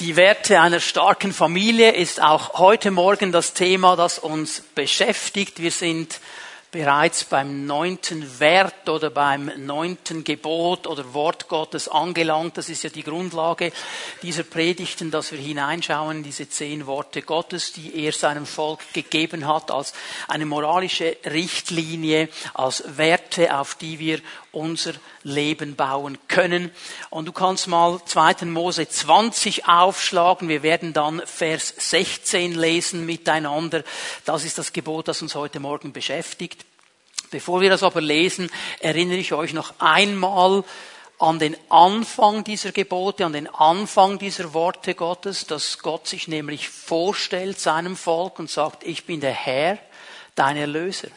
Die Werte einer starken Familie ist auch heute Morgen das Thema, das uns beschäftigt. Wir sind bereits beim neunten Wert oder beim neunten Gebot oder Wort Gottes angelangt. Das ist ja die Grundlage dieser Predigten, dass wir hineinschauen in diese zehn Worte Gottes, die er seinem Volk gegeben hat als eine moralische Richtlinie, als Werte, auf die wir unser Leben bauen können. Und du kannst mal 2. Mose 20 aufschlagen. Wir werden dann Vers 16 lesen miteinander. Das ist das Gebot, das uns heute Morgen beschäftigt. Bevor wir das aber lesen, erinnere ich euch noch einmal an den Anfang dieser Gebote, an den Anfang dieser Worte Gottes, dass Gott sich nämlich vorstellt seinem Volk und sagt, ich bin der Herr, dein Erlöser.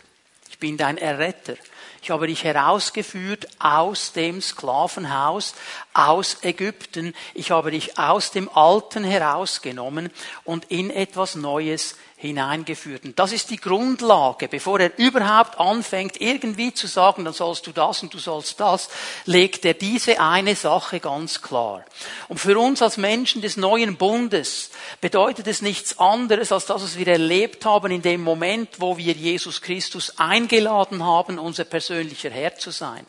Ich bin dein Erretter. Ich habe dich herausgeführt aus dem Sklavenhaus, aus Ägypten. Ich habe dich aus dem Alten herausgenommen und in etwas Neues hineingeführt. Und das ist die Grundlage. Bevor er überhaupt anfängt, irgendwie zu sagen, dann sollst du das und du sollst das, legt er diese eine Sache ganz klar. Und für uns als Menschen des neuen Bundes bedeutet es nichts anderes, als das, was wir erlebt haben in dem Moment, wo wir Jesus Christus eingeladen haben, unser persönlicher Herr zu sein.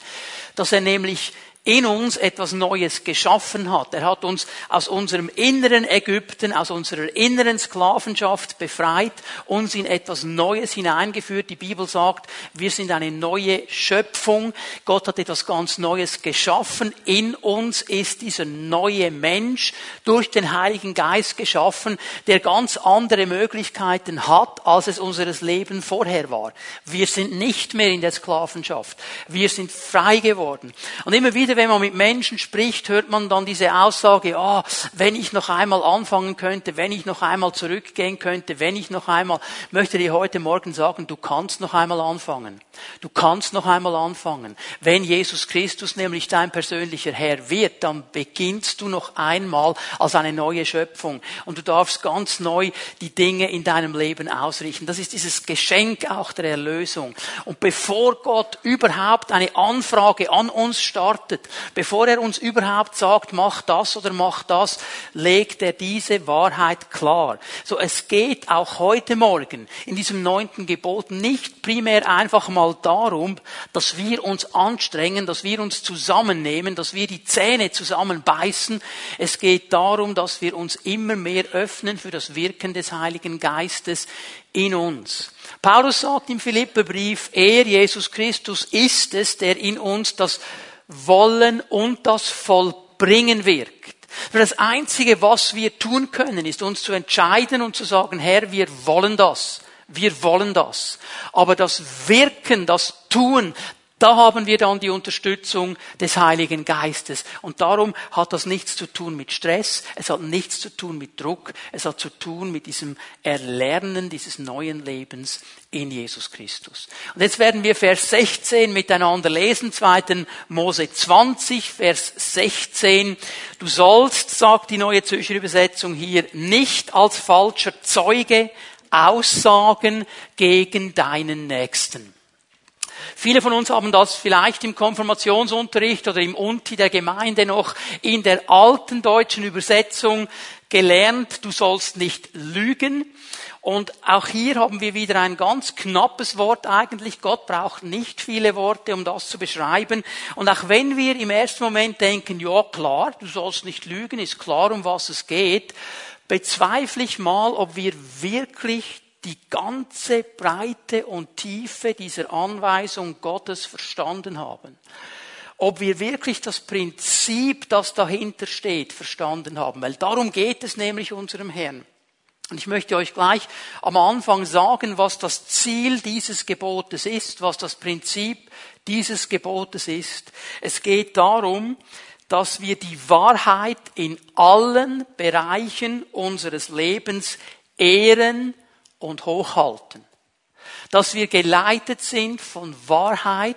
Dass er nämlich in uns etwas Neues geschaffen hat. Er hat uns aus unserem inneren Ägypten, aus unserer inneren Sklavenschaft befreit, uns in etwas Neues hineingeführt. Die Bibel sagt, wir sind eine neue Schöpfung. Gott hat etwas ganz Neues geschaffen. In uns ist dieser neue Mensch durch den Heiligen Geist geschaffen, der ganz andere Möglichkeiten hat, als es unseres Leben vorher war. Wir sind nicht mehr in der Sklavenschaft. Wir sind frei geworden. Und immer wieder wieder, wenn man mit Menschen spricht, hört man dann diese Aussage, ah, wenn ich noch einmal anfangen könnte, wenn ich noch einmal zurückgehen könnte, wenn ich noch einmal, möchte dir heute Morgen sagen, du kannst noch einmal anfangen. Du kannst noch einmal anfangen. Wenn Jesus Christus nämlich dein persönlicher Herr wird, dann beginnst du noch einmal als eine neue Schöpfung. Und du darfst ganz neu die Dinge in deinem Leben ausrichten. Das ist dieses Geschenk auch der Erlösung. Und bevor Gott überhaupt eine Anfrage an uns startet, bevor er uns überhaupt sagt, mach das oder mach das, legt er diese Wahrheit klar. So, es geht auch heute Morgen in diesem neunten Gebot nicht primär einfach mal darum, dass wir uns anstrengen, dass wir uns zusammennehmen, dass wir die Zähne zusammenbeißen. Es geht darum, dass wir uns immer mehr öffnen für das Wirken des Heiligen Geistes in uns. Paulus sagt im Philipperbrief, er, Jesus Christus, ist es, der in uns das wollen und das Vollbringen wirkt. Das Einzige, was wir tun können, ist uns zu entscheiden und zu sagen, Herr, wir wollen das. Wir wollen das. Aber das Wirken, das Tun, da haben wir dann die Unterstützung des Heiligen Geistes. Und darum hat das nichts zu tun mit Stress, es hat nichts zu tun mit Druck, es hat zu tun mit diesem Erlernen dieses neuen Lebens in Jesus Christus. Und jetzt werden wir Vers 16 miteinander lesen, 2. Mose 20, Vers 16. Du sollst, sagt die neue Zürcher Übersetzung hier, nicht als falscher Zeuge aussagen gegen deinen Nächsten. Viele von uns haben das vielleicht im Konfirmationsunterricht oder im Unti der Gemeinde noch in der alten deutschen Übersetzung gelernt, du sollst nicht lügen. Und auch hier haben wir wieder ein ganz knappes Wort eigentlich. Gott braucht nicht viele Worte, um das zu beschreiben. Und auch wenn wir im ersten Moment denken, ja klar, du sollst nicht lügen, ist klar, um was es geht, bezweifle ich mal, ob wir wirklich die ganze Breite und Tiefe dieser Anweisung Gottes verstanden haben. Ob wir wirklich das Prinzip, das dahinter steht, verstanden haben. Weil darum geht es nämlich unserem Herrn. Und ich möchte euch gleich am Anfang sagen, was das Ziel dieses Gebotes ist, was das Prinzip dieses Gebotes ist. Es geht darum, dass wir die Wahrheit in allen Bereichen unseres Lebens ehren, und hochhalten. Dass wir geleitet sind von Wahrheit,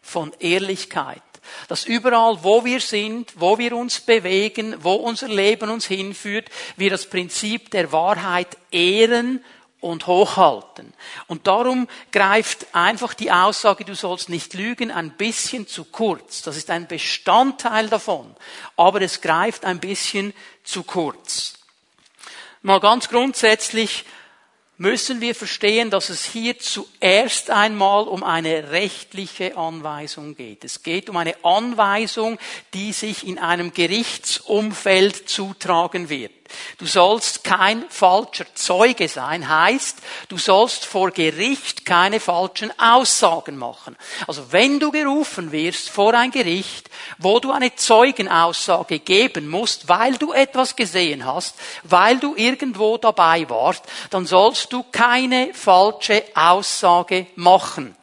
von Ehrlichkeit. Dass überall, wo wir sind, wo wir uns bewegen, wo unser Leben uns hinführt, wir das Prinzip der Wahrheit ehren und hochhalten. Und darum greift einfach die Aussage, du sollst nicht lügen, ein bisschen zu kurz. Das ist ein Bestandteil davon. Aber es greift ein bisschen zu kurz. Mal ganz grundsätzlich müssen wir verstehen, dass es hier zuerst einmal um eine rechtliche Anweisung geht. Es geht um eine Anweisung, die sich in einem Gerichtsumfeld zutragen wird. Du sollst kein falscher Zeuge sein, heißt, du sollst vor Gericht keine falschen Aussagen machen. Also wenn du gerufen wirst vor ein Gericht, wo du eine Zeugenaussage geben musst, weil du etwas gesehen hast, weil du irgendwo dabei warst, dann sollst du keine falsche Aussage machen.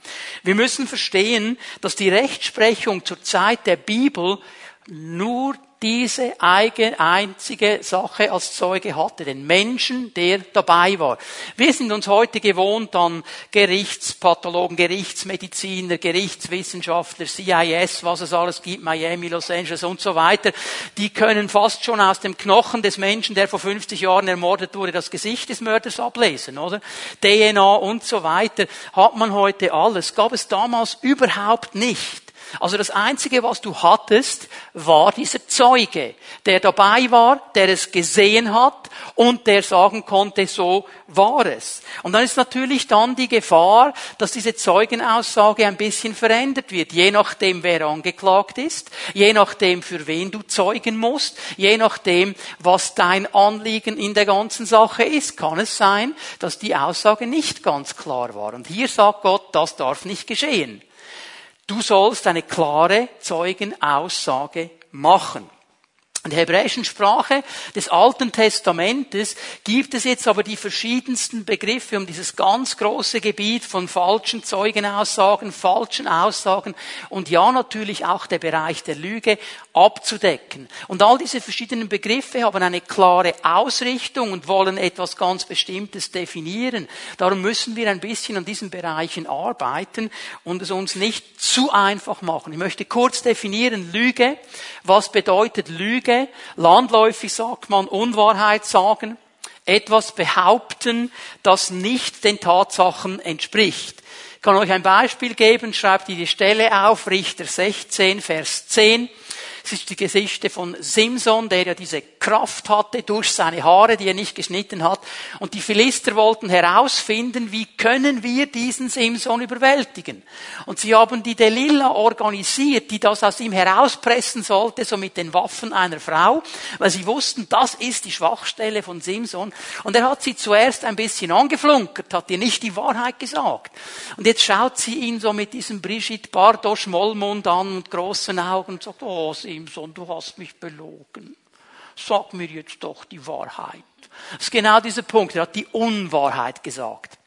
Wir müssen verstehen, dass die Rechtsprechung zur Zeit der Bibel nur diese einzige Sache als Zeuge hatte, den Menschen, der dabei war. Wir sind uns heute gewohnt an Gerichtspathologen, Gerichtsmediziner, Gerichtswissenschaftler, CIS, was es alles gibt, Miami, Los Angeles und so weiter. Die können fast schon aus dem Knochen des Menschen, der vor 50 Jahren ermordet wurde, das Gesicht des Mörders ablesen, oder? DNA und so weiter. Hat man heute alles. Gab es damals überhaupt nicht. Also das Einzige, was du hattest, war dieser Zeuge, der dabei war, der es gesehen hat und der sagen konnte, so war es. Und dann ist natürlich dann die Gefahr, dass diese Zeugenaussage ein bisschen verändert wird, je nachdem, wer angeklagt ist, je nachdem, für wen du zeugen musst, je nachdem, was dein Anliegen in der ganzen Sache ist, kann es sein, dass die Aussage nicht ganz klar war. Und hier sagt Gott, das darf nicht geschehen. Du sollst eine klare Zeugenaussage machen. In der hebräischen Sprache des Alten Testamentes gibt es jetzt aber die verschiedensten Begriffe um dieses ganz große Gebiet von falschen Zeugenaussagen, falschen Aussagen und ja natürlich auch der Bereich der Lüge abzudecken. Und all diese verschiedenen Begriffe haben eine klare Ausrichtung und wollen etwas ganz Bestimmtes definieren. Darum müssen wir ein bisschen an diesen Bereichen arbeiten und es uns nicht zu einfach machen. Ich möchte kurz definieren Lüge. Was bedeutet Lüge? Landläufig sagt man Unwahrheit sagen, etwas behaupten, das nicht den Tatsachen entspricht. Ich kann euch ein Beispiel geben, schreibt ihr die Stelle auf, Richter 16, Vers 10. Es ist die Geschichte von Simson, der ja diese Kraft hatte durch seine Haare, die er nicht geschnitten hat. Und die Philister wollten herausfinden, wie können wir diesen Simson überwältigen. Und sie haben die Delilah organisiert, die das aus ihm herauspressen sollte, so mit den Waffen einer Frau, weil sie wussten, das ist die Schwachstelle von Simson. Und er hat sie zuerst ein bisschen angeflunkert, hat ihr nicht die Wahrheit gesagt. Und jetzt schaut sie ihn so mit diesem Brigitte Bardot Schmollmund an und großen Augen und sagt, oh, Simson, du hast mich belogen. Sag mir jetzt doch die Wahrheit. Das ist genau dieser Punkt. Er hat die Unwahrheit gesagt.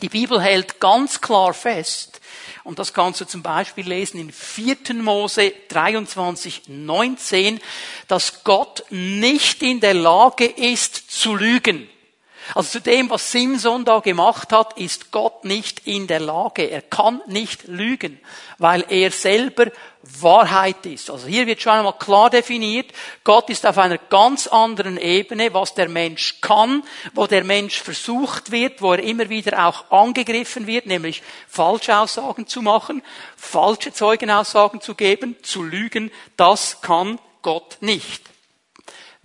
Die Bibel hält ganz klar fest, und das kannst du zum Beispiel lesen in 4. Mose 23, 19, dass Gott nicht in der Lage ist zu lügen. Also zu dem, was Simson da gemacht hat, ist Gott nicht in der Lage. Er kann nicht lügen, weil er selber Wahrheit ist. Also hier wird schon einmal klar definiert, Gott ist auf einer ganz anderen Ebene, was der Mensch kann, wo der Mensch versucht wird, wo er immer wieder auch angegriffen wird, nämlich falsche Aussagen zu machen, falsche Zeugenaussagen zu geben, zu lügen, das kann Gott nicht.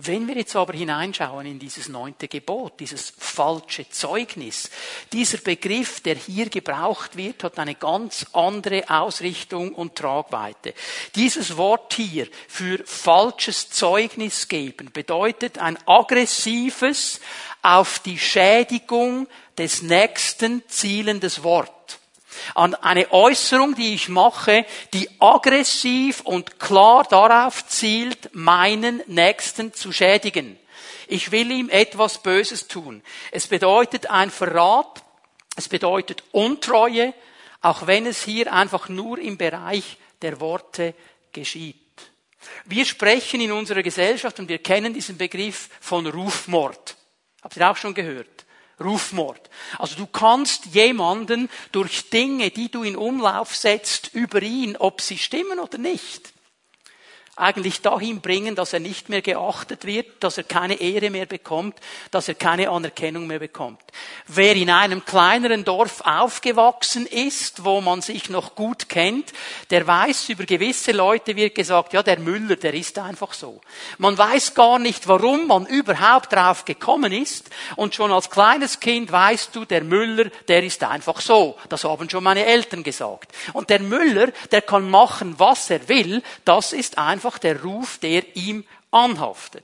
Wenn wir jetzt aber hineinschauen in dieses neunte Gebot, dieses falsche Zeugnis, dieser Begriff, der hier gebraucht wird, hat eine ganz andere Ausrichtung und Tragweite. Dieses Wort hier für falsches Zeugnis geben bedeutet ein aggressives, auf die Schädigung des Nächsten zielendes Wort an eine Äußerung, die ich mache, die aggressiv und klar darauf zielt, meinen Nächsten zu schädigen. Ich will ihm etwas Böses tun. Es bedeutet ein Verrat, es bedeutet Untreue, auch wenn es hier einfach nur im Bereich der Worte geschieht. Wir sprechen in unserer Gesellschaft und wir kennen diesen Begriff von Rufmord. Habt ihr auch schon gehört? Rufmord. Also du kannst jemanden durch Dinge, die du in Umlauf setzt, über ihn, ob sie stimmen oder nicht, eigentlich dahin bringen, dass er nicht mehr geachtet wird, dass er keine Ehre mehr bekommt, dass er keine Anerkennung mehr bekommt. Wer in einem kleineren Dorf aufgewachsen ist, wo man sich noch gut kennt, der weiß, über gewisse Leute wird gesagt, ja, der Müller, der ist einfach so. Man weiß gar nicht, warum man überhaupt drauf gekommen ist und schon als kleines Kind weißt du, der Müller, der ist einfach so. Das haben schon meine Eltern gesagt. Und der Müller, der kann machen, was er will, das ist einfach der Ruf, der ihm anhaftet.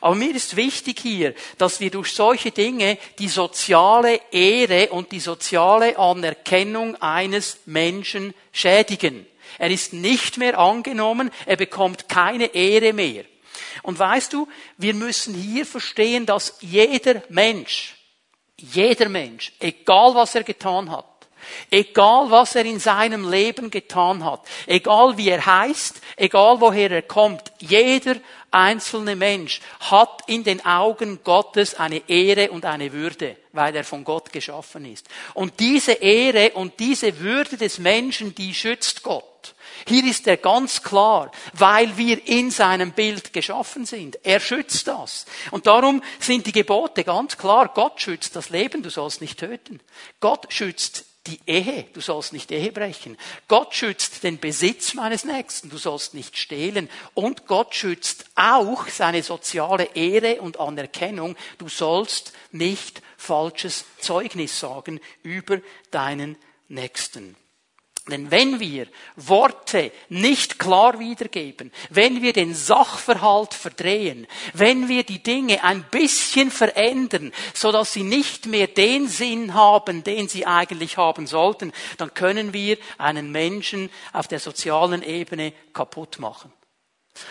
Aber mir ist wichtig hier, dass wir durch solche Dinge die soziale Ehre und die soziale Anerkennung eines Menschen schädigen. Er ist nicht mehr angenommen, er bekommt keine Ehre mehr. Und weißt du, wir müssen hier verstehen, dass jeder Mensch, jeder Mensch, egal was er getan hat, Egal was er in seinem Leben getan hat, egal wie er heißt, egal woher er kommt, jeder einzelne Mensch hat in den Augen Gottes eine Ehre und eine Würde, weil er von Gott geschaffen ist. Und diese Ehre und diese Würde des Menschen, die schützt Gott. Hier ist er ganz klar, weil wir in seinem Bild geschaffen sind. Er schützt das. Und darum sind die Gebote ganz klar. Gott schützt das Leben, du sollst nicht töten. Gott schützt die Ehe, du sollst nicht Ehe brechen. Gott schützt den Besitz meines Nächsten, du sollst nicht stehlen. Und Gott schützt auch seine soziale Ehre und Anerkennung, du sollst nicht falsches Zeugnis sagen über deinen Nächsten. Denn wenn wir Worte nicht klar wiedergeben, wenn wir den Sachverhalt verdrehen, wenn wir die Dinge ein bisschen verändern, so dass sie nicht mehr den Sinn haben, den sie eigentlich haben sollten, dann können wir einen Menschen auf der sozialen Ebene kaputt machen.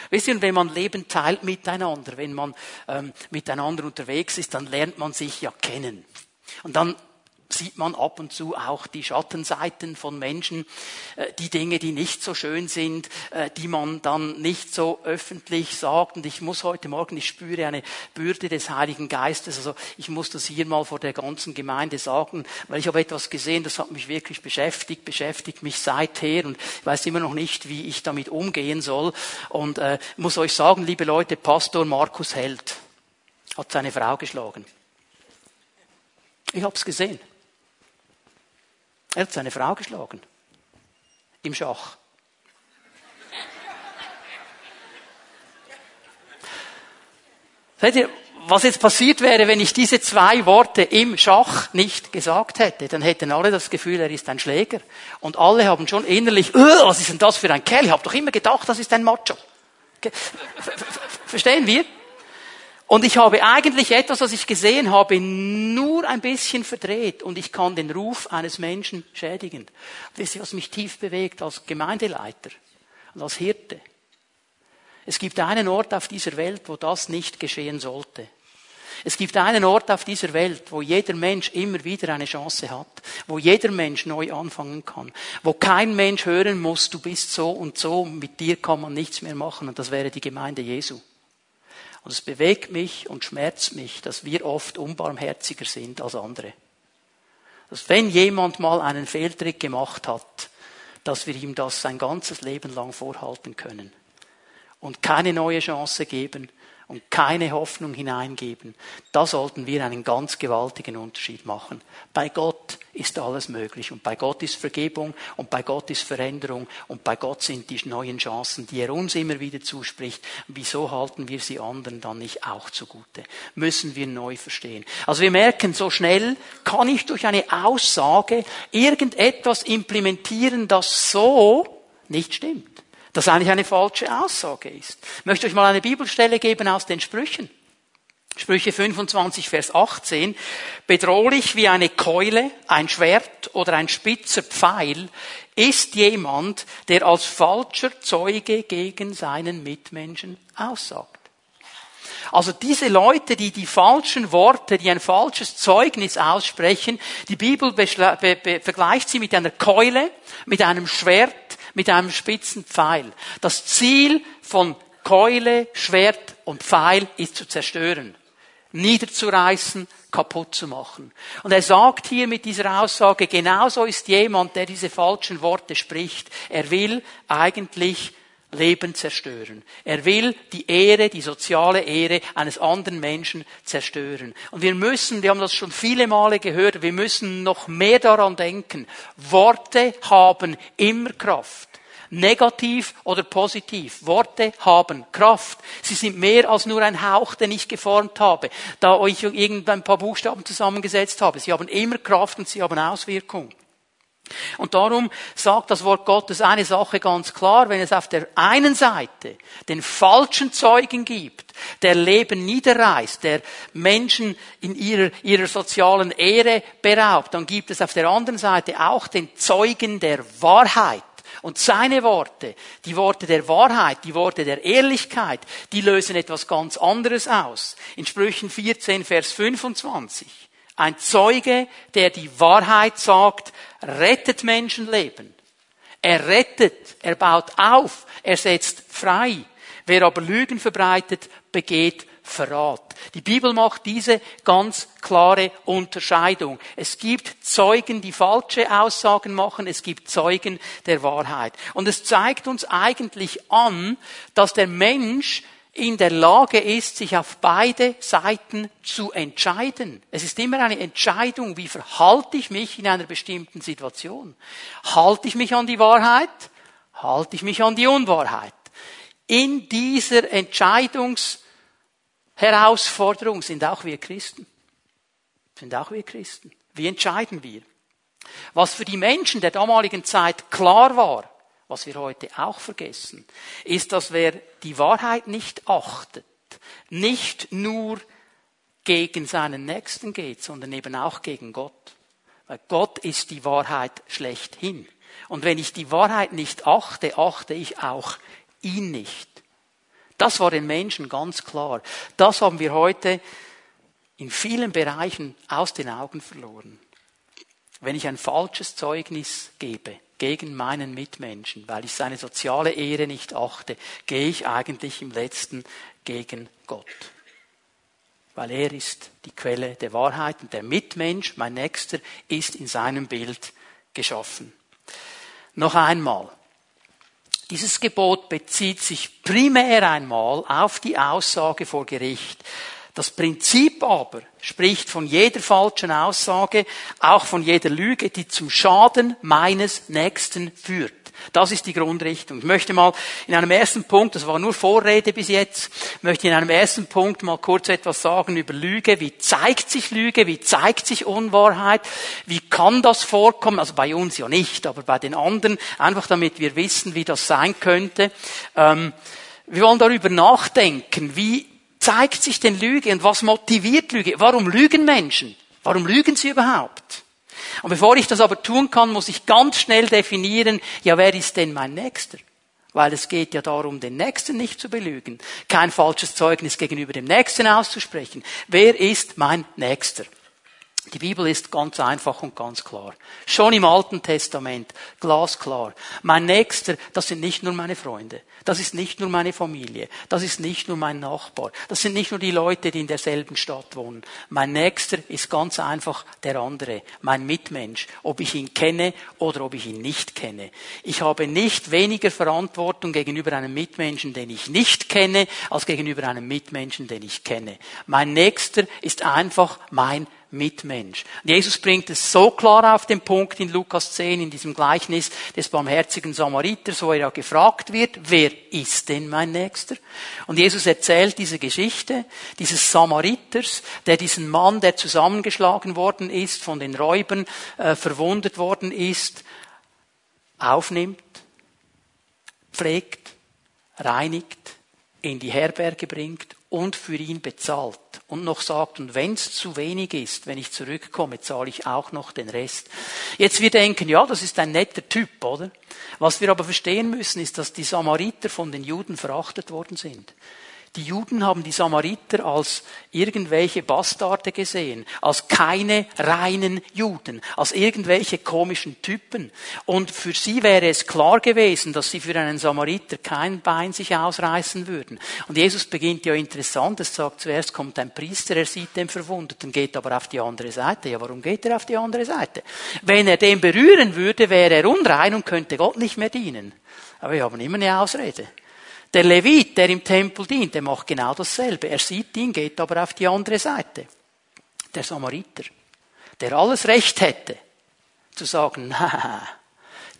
Wisst ihr, wenn man Leben teilt miteinander, wenn man ähm, miteinander unterwegs ist, dann lernt man sich ja kennen. Und dann sieht man ab und zu auch die Schattenseiten von Menschen, äh, die Dinge, die nicht so schön sind, äh, die man dann nicht so öffentlich sagt. Und ich muss heute Morgen, ich spüre eine Bürde des Heiligen Geistes. Also ich muss das hier mal vor der ganzen Gemeinde sagen, weil ich habe etwas gesehen, das hat mich wirklich beschäftigt, beschäftigt mich seither und ich weiß immer noch nicht, wie ich damit umgehen soll. Und äh, muss euch sagen, liebe Leute, Pastor Markus Held hat seine Frau geschlagen. Ich habe es gesehen. Er hat seine Frau geschlagen. Im Schach. Seht ihr, was jetzt passiert wäre, wenn ich diese zwei Worte im Schach nicht gesagt hätte, dann hätten alle das Gefühl, er ist ein Schläger. Und alle haben schon innerlich, was ist denn das für ein Kerl? Ich habe doch immer gedacht, das ist ein Macho. Verstehen wir? Und ich habe eigentlich etwas, was ich gesehen habe, nur ein bisschen verdreht und ich kann den Ruf eines Menschen schädigen. Wisst ihr, was mich tief bewegt als Gemeindeleiter und als Hirte? Es gibt einen Ort auf dieser Welt, wo das nicht geschehen sollte. Es gibt einen Ort auf dieser Welt, wo jeder Mensch immer wieder eine Chance hat, wo jeder Mensch neu anfangen kann, wo kein Mensch hören muss, du bist so und so, mit dir kann man nichts mehr machen, und das wäre die Gemeinde Jesu. Und es bewegt mich und schmerzt mich, dass wir oft unbarmherziger sind als andere. Dass wenn jemand mal einen Fehltritt gemacht hat, dass wir ihm das sein ganzes Leben lang vorhalten können und keine neue Chance geben und keine Hoffnung hineingeben, da sollten wir einen ganz gewaltigen Unterschied machen. Bei Gott ist alles möglich und bei Gott ist Vergebung und bei Gott ist Veränderung und bei Gott sind die neuen Chancen, die er uns immer wieder zuspricht. Wieso halten wir sie anderen dann nicht auch zugute? Müssen wir neu verstehen. Also wir merken, so schnell kann ich durch eine Aussage irgendetwas implementieren, das so nicht stimmt das eigentlich eine falsche Aussage ist. Ich möchte euch mal eine Bibelstelle geben aus den Sprüchen. Sprüche 25, Vers 18. Bedrohlich wie eine Keule, ein Schwert oder ein spitzer Pfeil ist jemand, der als falscher Zeuge gegen seinen Mitmenschen aussagt. Also diese Leute, die die falschen Worte, die ein falsches Zeugnis aussprechen, die Bibel vergleicht sie mit einer Keule, mit einem Schwert, mit einem spitzen Pfeil. Das Ziel von Keule, Schwert und Pfeil ist zu zerstören, niederzureißen, kaputt zu machen. Und er sagt hier mit dieser Aussage, genauso ist jemand, der diese falschen Worte spricht. Er will eigentlich Leben zerstören. Er will die Ehre, die soziale Ehre eines anderen Menschen zerstören. Und wir müssen, wir haben das schon viele Male gehört, wir müssen noch mehr daran denken. Worte haben immer Kraft. Negativ oder positiv. Worte haben Kraft. Sie sind mehr als nur ein Hauch, den ich geformt habe, da ich irgendein paar Buchstaben zusammengesetzt habe. Sie haben immer Kraft und sie haben Auswirkungen. Und darum sagt das Wort Gottes eine Sache ganz klar, wenn es auf der einen Seite den falschen Zeugen gibt, der Leben niederreißt, der Menschen in ihrer, ihrer sozialen Ehre beraubt, dann gibt es auf der anderen Seite auch den Zeugen der Wahrheit. Und seine Worte, die Worte der Wahrheit, die Worte der Ehrlichkeit, die lösen etwas ganz anderes aus. In Sprüchen 14, Vers 25. Ein Zeuge, der die Wahrheit sagt, rettet Menschenleben. Er rettet, er baut auf, er setzt frei. Wer aber Lügen verbreitet, begeht Verrat. Die Bibel macht diese ganz klare Unterscheidung. Es gibt Zeugen, die falsche Aussagen machen, es gibt Zeugen der Wahrheit. Und es zeigt uns eigentlich an, dass der Mensch in der Lage ist, sich auf beide Seiten zu entscheiden. Es ist immer eine Entscheidung, wie verhalte ich mich in einer bestimmten Situation. Halte ich mich an die Wahrheit? Halte ich mich an die Unwahrheit? In dieser Entscheidungsherausforderung sind auch wir Christen. Sind auch wir Christen. Wie entscheiden wir? Was für die Menschen der damaligen Zeit klar war, was wir heute auch vergessen, ist, dass wer die Wahrheit nicht achtet, nicht nur gegen seinen Nächsten geht, sondern eben auch gegen Gott. Weil Gott ist die Wahrheit schlechthin. Und wenn ich die Wahrheit nicht achte, achte ich auch ihn nicht. Das war den Menschen ganz klar. Das haben wir heute in vielen Bereichen aus den Augen verloren. Wenn ich ein falsches Zeugnis gebe, gegen meinen Mitmenschen, weil ich seine soziale Ehre nicht achte, gehe ich eigentlich im letzten gegen Gott. Weil er ist die Quelle der Wahrheit und der Mitmensch, mein Nächster, ist in seinem Bild geschaffen. Noch einmal. Dieses Gebot bezieht sich primär einmal auf die Aussage vor Gericht. Das Prinzip aber spricht von jeder falschen Aussage, auch von jeder Lüge, die zum Schaden meines Nächsten führt. Das ist die Grundrichtung. Ich möchte mal in einem ersten Punkt, das war nur Vorrede bis jetzt, möchte in einem ersten Punkt mal kurz etwas sagen über Lüge. Wie zeigt sich Lüge? Wie zeigt sich Unwahrheit? Wie kann das vorkommen? Also bei uns ja nicht, aber bei den anderen, einfach damit wir wissen, wie das sein könnte. Ähm, wir wollen darüber nachdenken, wie zeigt sich denn Lüge und was motiviert Lüge? Warum lügen Menschen? Warum lügen sie überhaupt? Und bevor ich das aber tun kann, muss ich ganz schnell definieren, ja, wer ist denn mein Nächster? Weil es geht ja darum, den Nächsten nicht zu belügen, kein falsches Zeugnis gegenüber dem Nächsten auszusprechen. Wer ist mein Nächster? Die Bibel ist ganz einfach und ganz klar. Schon im Alten Testament, glasklar. Mein Nächster, das sind nicht nur meine Freunde. Das ist nicht nur meine Familie. Das ist nicht nur mein Nachbar. Das sind nicht nur die Leute, die in derselben Stadt wohnen. Mein Nächster ist ganz einfach der andere. Mein Mitmensch. Ob ich ihn kenne oder ob ich ihn nicht kenne. Ich habe nicht weniger Verantwortung gegenüber einem Mitmenschen, den ich nicht kenne, als gegenüber einem Mitmenschen, den ich kenne. Mein Nächster ist einfach mein Mitmensch. Jesus bringt es so klar auf den Punkt in Lukas 10, in diesem Gleichnis des barmherzigen Samariters, wo er ja gefragt wird, wer ist denn mein Nächster? Und Jesus erzählt diese Geschichte dieses Samariters, der diesen Mann, der zusammengeschlagen worden ist, von den Räubern äh, verwundet worden ist, aufnimmt, pflegt, reinigt, in die Herberge bringt und für ihn bezahlt und noch sagt, und wenn es zu wenig ist, wenn ich zurückkomme, zahle ich auch noch den Rest. Jetzt wir denken, ja, das ist ein netter Typ, oder? Was wir aber verstehen müssen, ist, dass die Samariter von den Juden verachtet worden sind. Die Juden haben die Samariter als irgendwelche Bastarde gesehen, als keine reinen Juden, als irgendwelche komischen Typen. Und für sie wäre es klar gewesen, dass sie für einen Samariter kein Bein sich ausreißen würden. Und Jesus beginnt ja interessant, es sagt, zuerst kommt ein Priester, er sieht den Verwundeten, geht aber auf die andere Seite. Ja, warum geht er auf die andere Seite? Wenn er den berühren würde, wäre er unrein und könnte Gott nicht mehr dienen. Aber wir haben immer eine Ausrede. Der Levit, der im Tempel dient, der macht genau dasselbe. Er sieht ihn, geht aber auf die andere Seite. Der Samariter, der alles Recht hätte, zu sagen, na,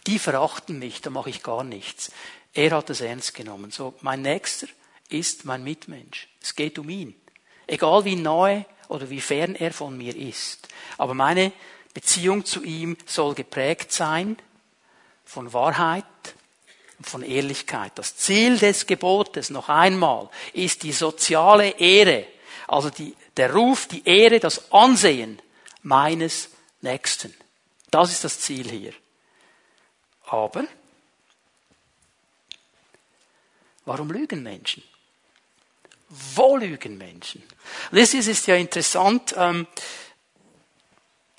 die verachten mich, da mache ich gar nichts. Er hat es ernst genommen. So, mein Nächster ist mein Mitmensch. Es geht um ihn. Egal wie nahe oder wie fern er von mir ist. Aber meine Beziehung zu ihm soll geprägt sein von Wahrheit, von Ehrlichkeit. Das Ziel des Gebotes, noch einmal, ist die soziale Ehre, also die, der Ruf, die Ehre, das Ansehen meines Nächsten. Das ist das Ziel hier. Aber, warum lügen Menschen? Wo lügen Menschen? Das ist, ja interessant. Ähm,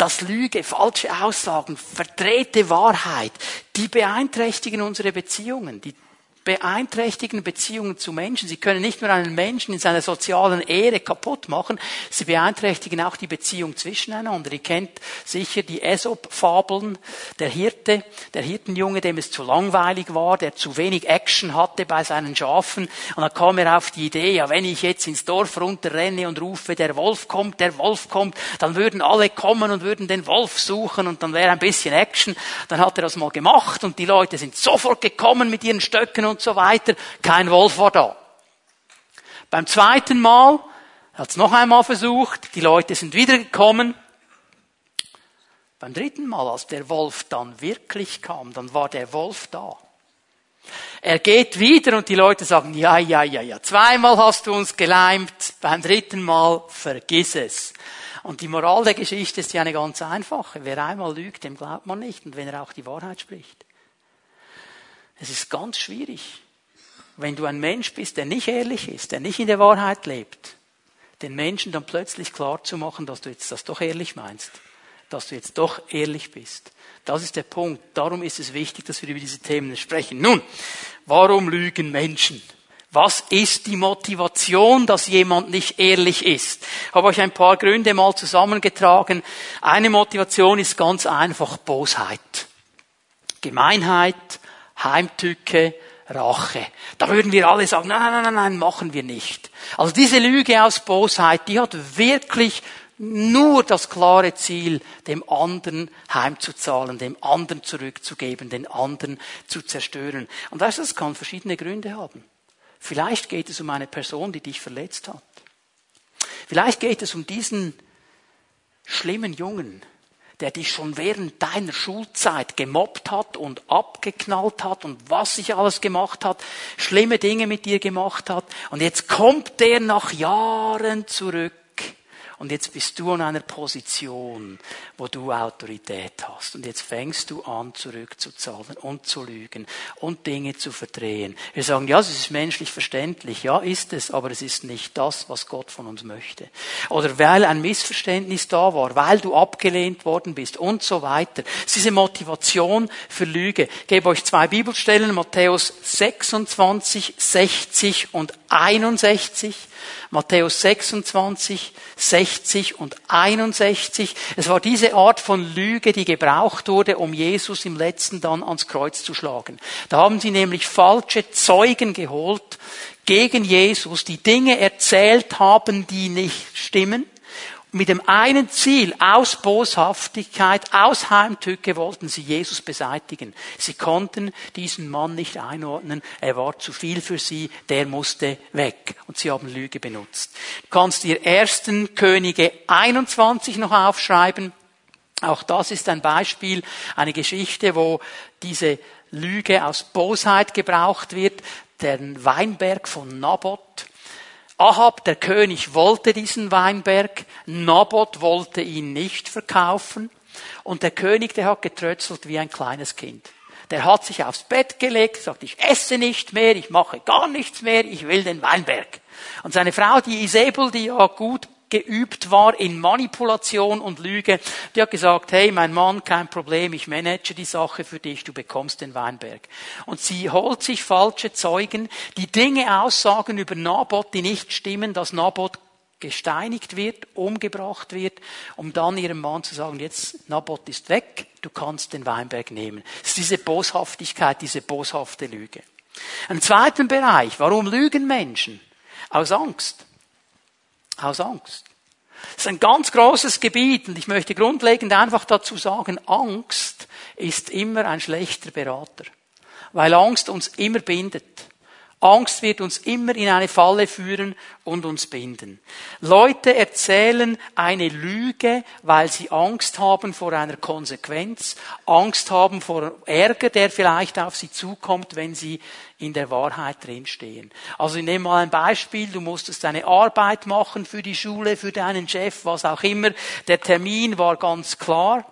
dass Lüge, falsche Aussagen, verdrehte Wahrheit, die beeinträchtigen unsere Beziehungen, die beeinträchtigen Beziehungen zu Menschen. Sie können nicht nur einen Menschen in seiner sozialen Ehre kaputt machen, sie beeinträchtigen auch die Beziehung zwischeneinander. Ihr kennt sicher die Aesop-Fabeln, der Hirte, der Hirtenjunge, dem es zu langweilig war, der zu wenig Action hatte bei seinen Schafen. Und dann kam er auf die Idee, ja, wenn ich jetzt ins Dorf runterrenne und rufe, der Wolf kommt, der Wolf kommt, dann würden alle kommen und würden den Wolf suchen und dann wäre ein bisschen Action. Dann hat er das mal gemacht und die Leute sind sofort gekommen mit ihren Stöcken und so weiter. Kein Wolf war da. Beim zweiten Mal hat es noch einmal versucht, die Leute sind wieder gekommen. Beim dritten Mal, als der Wolf dann wirklich kam, dann war der Wolf da. Er geht wieder und die Leute sagen, ja, ja, ja, ja, zweimal hast du uns geleimt, beim dritten Mal vergiss es. Und die Moral der Geschichte ist ja eine ganz einfache. Wer einmal lügt, dem glaubt man nicht und wenn er auch die Wahrheit spricht. Es ist ganz schwierig, wenn du ein Mensch bist, der nicht ehrlich ist, der nicht in der Wahrheit lebt, den Menschen dann plötzlich klar zu machen, dass du jetzt das doch ehrlich meinst, dass du jetzt doch ehrlich bist. Das ist der Punkt. Darum ist es wichtig, dass wir über diese Themen sprechen. Nun, warum lügen Menschen? Was ist die Motivation, dass jemand nicht ehrlich ist? Ich habe euch ein paar Gründe mal zusammengetragen. Eine Motivation ist ganz einfach Bosheit. Gemeinheit, Heimtücke, Rache. Da würden wir alle sagen, nein, nein, nein, nein, machen wir nicht. Also diese Lüge aus Bosheit, die hat wirklich nur das klare Ziel, dem anderen heimzuzahlen, dem anderen zurückzugeben, den anderen zu zerstören. Und weißt du, das kann verschiedene Gründe haben. Vielleicht geht es um eine Person, die dich verletzt hat. Vielleicht geht es um diesen schlimmen Jungen, der dich schon während deiner Schulzeit gemobbt hat und abgeknallt hat und was sich alles gemacht hat, schlimme Dinge mit dir gemacht hat. Und jetzt kommt der nach Jahren zurück und jetzt bist du an einer Position, wo du Autorität hast. Und jetzt fängst du an, zurückzuzahlen und zu lügen und Dinge zu verdrehen. Wir sagen, ja, es ist menschlich verständlich. Ja, ist es, aber es ist nicht das, was Gott von uns möchte. Oder weil ein Missverständnis da war, weil du abgelehnt worden bist und so weiter. Es ist diese Motivation für Lüge. Ich gebe euch zwei Bibelstellen, Matthäus 26, 60 und 61. Matthäus 26, 60 und 61. Es war diese Art von Lüge, die gebraucht wurde, um Jesus im letzten dann ans Kreuz zu schlagen. Da haben sie nämlich falsche Zeugen geholt gegen Jesus, die Dinge erzählt haben, die nicht stimmen mit dem einen Ziel, aus Boshaftigkeit, aus Heimtücke wollten sie Jesus beseitigen. Sie konnten diesen Mann nicht einordnen, er war zu viel für sie, der musste weg. Und sie haben Lüge benutzt. Du kannst dir ersten Könige 21 noch aufschreiben. Auch das ist ein Beispiel, eine Geschichte, wo diese Lüge aus Bosheit gebraucht wird. Der Weinberg von Naboth Ahab, der König, wollte diesen Weinberg, Naboth wollte ihn nicht verkaufen und der König, der hat getrötzelt wie ein kleines Kind. Der hat sich aufs Bett gelegt, sagt, ich esse nicht mehr, ich mache gar nichts mehr, ich will den Weinberg. Und seine Frau, die Isabel, die ja gut geübt war in Manipulation und Lüge, die hat gesagt, hey, mein Mann, kein Problem, ich manage die Sache für dich, du bekommst den Weinberg. Und sie holt sich falsche Zeugen, die Dinge aussagen über Naboth, die nicht stimmen, dass Naboth gesteinigt wird, umgebracht wird, um dann ihrem Mann zu sagen, jetzt Naboth ist weg, du kannst den Weinberg nehmen. Es ist diese Boshaftigkeit, diese boshafte Lüge. Ein zweiten Bereich, warum lügen Menschen? Aus Angst. Aus Angst. Das ist ein ganz großes Gebiet und ich möchte grundlegend einfach dazu sagen, Angst ist immer ein schlechter Berater, weil Angst uns immer bindet. Angst wird uns immer in eine Falle führen und uns binden. Leute erzählen eine Lüge, weil sie Angst haben vor einer Konsequenz, Angst haben vor Ärger, der vielleicht auf sie zukommt, wenn sie in der Wahrheit drinstehen. Also ich nehme mal ein Beispiel, du musstest eine Arbeit machen für die Schule, für deinen Chef, was auch immer. Der Termin war ganz klar.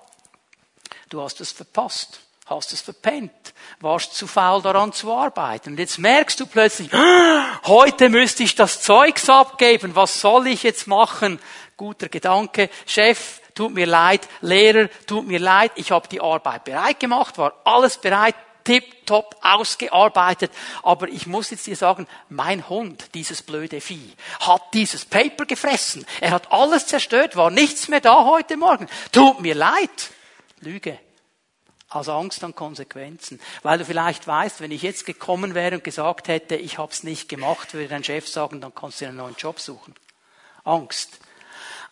Du hast es verpasst hast es verpennt, warst zu faul daran zu arbeiten. Und jetzt merkst du plötzlich, heute müsste ich das Zeugs abgeben, was soll ich jetzt machen? Guter Gedanke, Chef, tut mir leid, Lehrer, tut mir leid, ich habe die Arbeit bereit gemacht, war alles bereit, tipptopp ausgearbeitet. Aber ich muss jetzt dir sagen, mein Hund, dieses blöde Vieh, hat dieses Paper gefressen. Er hat alles zerstört, war nichts mehr da heute Morgen. Tut mir leid. Lüge aus Angst an Konsequenzen. Weil du vielleicht weißt, wenn ich jetzt gekommen wäre und gesagt hätte, ich habe es nicht gemacht, würde dein Chef sagen, dann kannst du einen neuen Job suchen. Angst.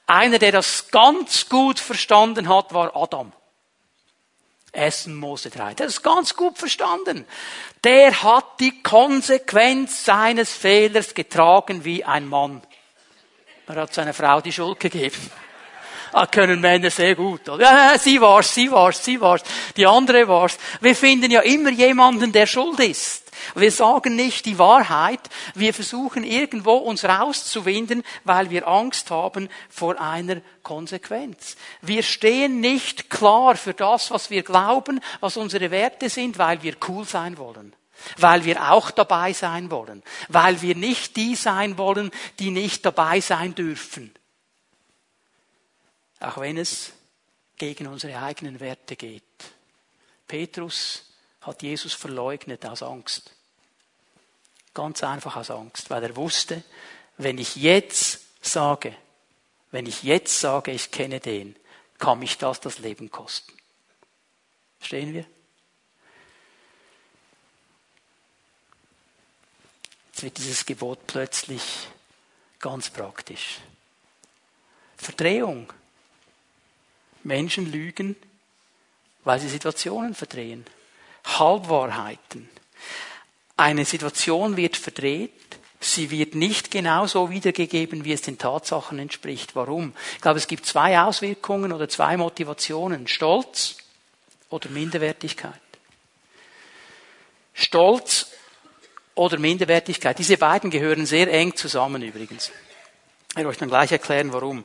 Einer, der das ganz gut verstanden hat, war Adam. Essen Mose 3. Der hat es ganz gut verstanden. Der hat die Konsequenz seines Fehlers getragen wie ein Mann. Er hat seiner Frau die Schuld gegeben. Ah, können Männer sehr gut. Ja, sie war's, sie war's, sie war's. Die andere war's. Wir finden ja immer jemanden, der schuld ist. Wir sagen nicht die Wahrheit. Wir versuchen irgendwo uns rauszuwinden, weil wir Angst haben vor einer Konsequenz. Wir stehen nicht klar für das, was wir glauben, was unsere Werte sind, weil wir cool sein wollen weil wir auch dabei sein wollen, weil wir nicht die sein wollen, die nicht dabei sein dürfen auch wenn es gegen unsere eigenen Werte geht. Petrus hat Jesus verleugnet aus Angst. Ganz einfach aus Angst, weil er wusste, wenn ich jetzt sage, wenn ich jetzt sage, ich kenne den, kann mich das das Leben kosten. Verstehen wir? Jetzt wird dieses Gebot plötzlich ganz praktisch. Verdrehung Menschen lügen, weil sie Situationen verdrehen. Halbwahrheiten. Eine Situation wird verdreht, sie wird nicht genauso wiedergegeben, wie es den Tatsachen entspricht. Warum? Ich glaube, es gibt zwei Auswirkungen oder zwei Motivationen. Stolz oder Minderwertigkeit. Stolz oder Minderwertigkeit. Diese beiden gehören sehr eng zusammen übrigens. Ich werde euch dann gleich erklären, warum.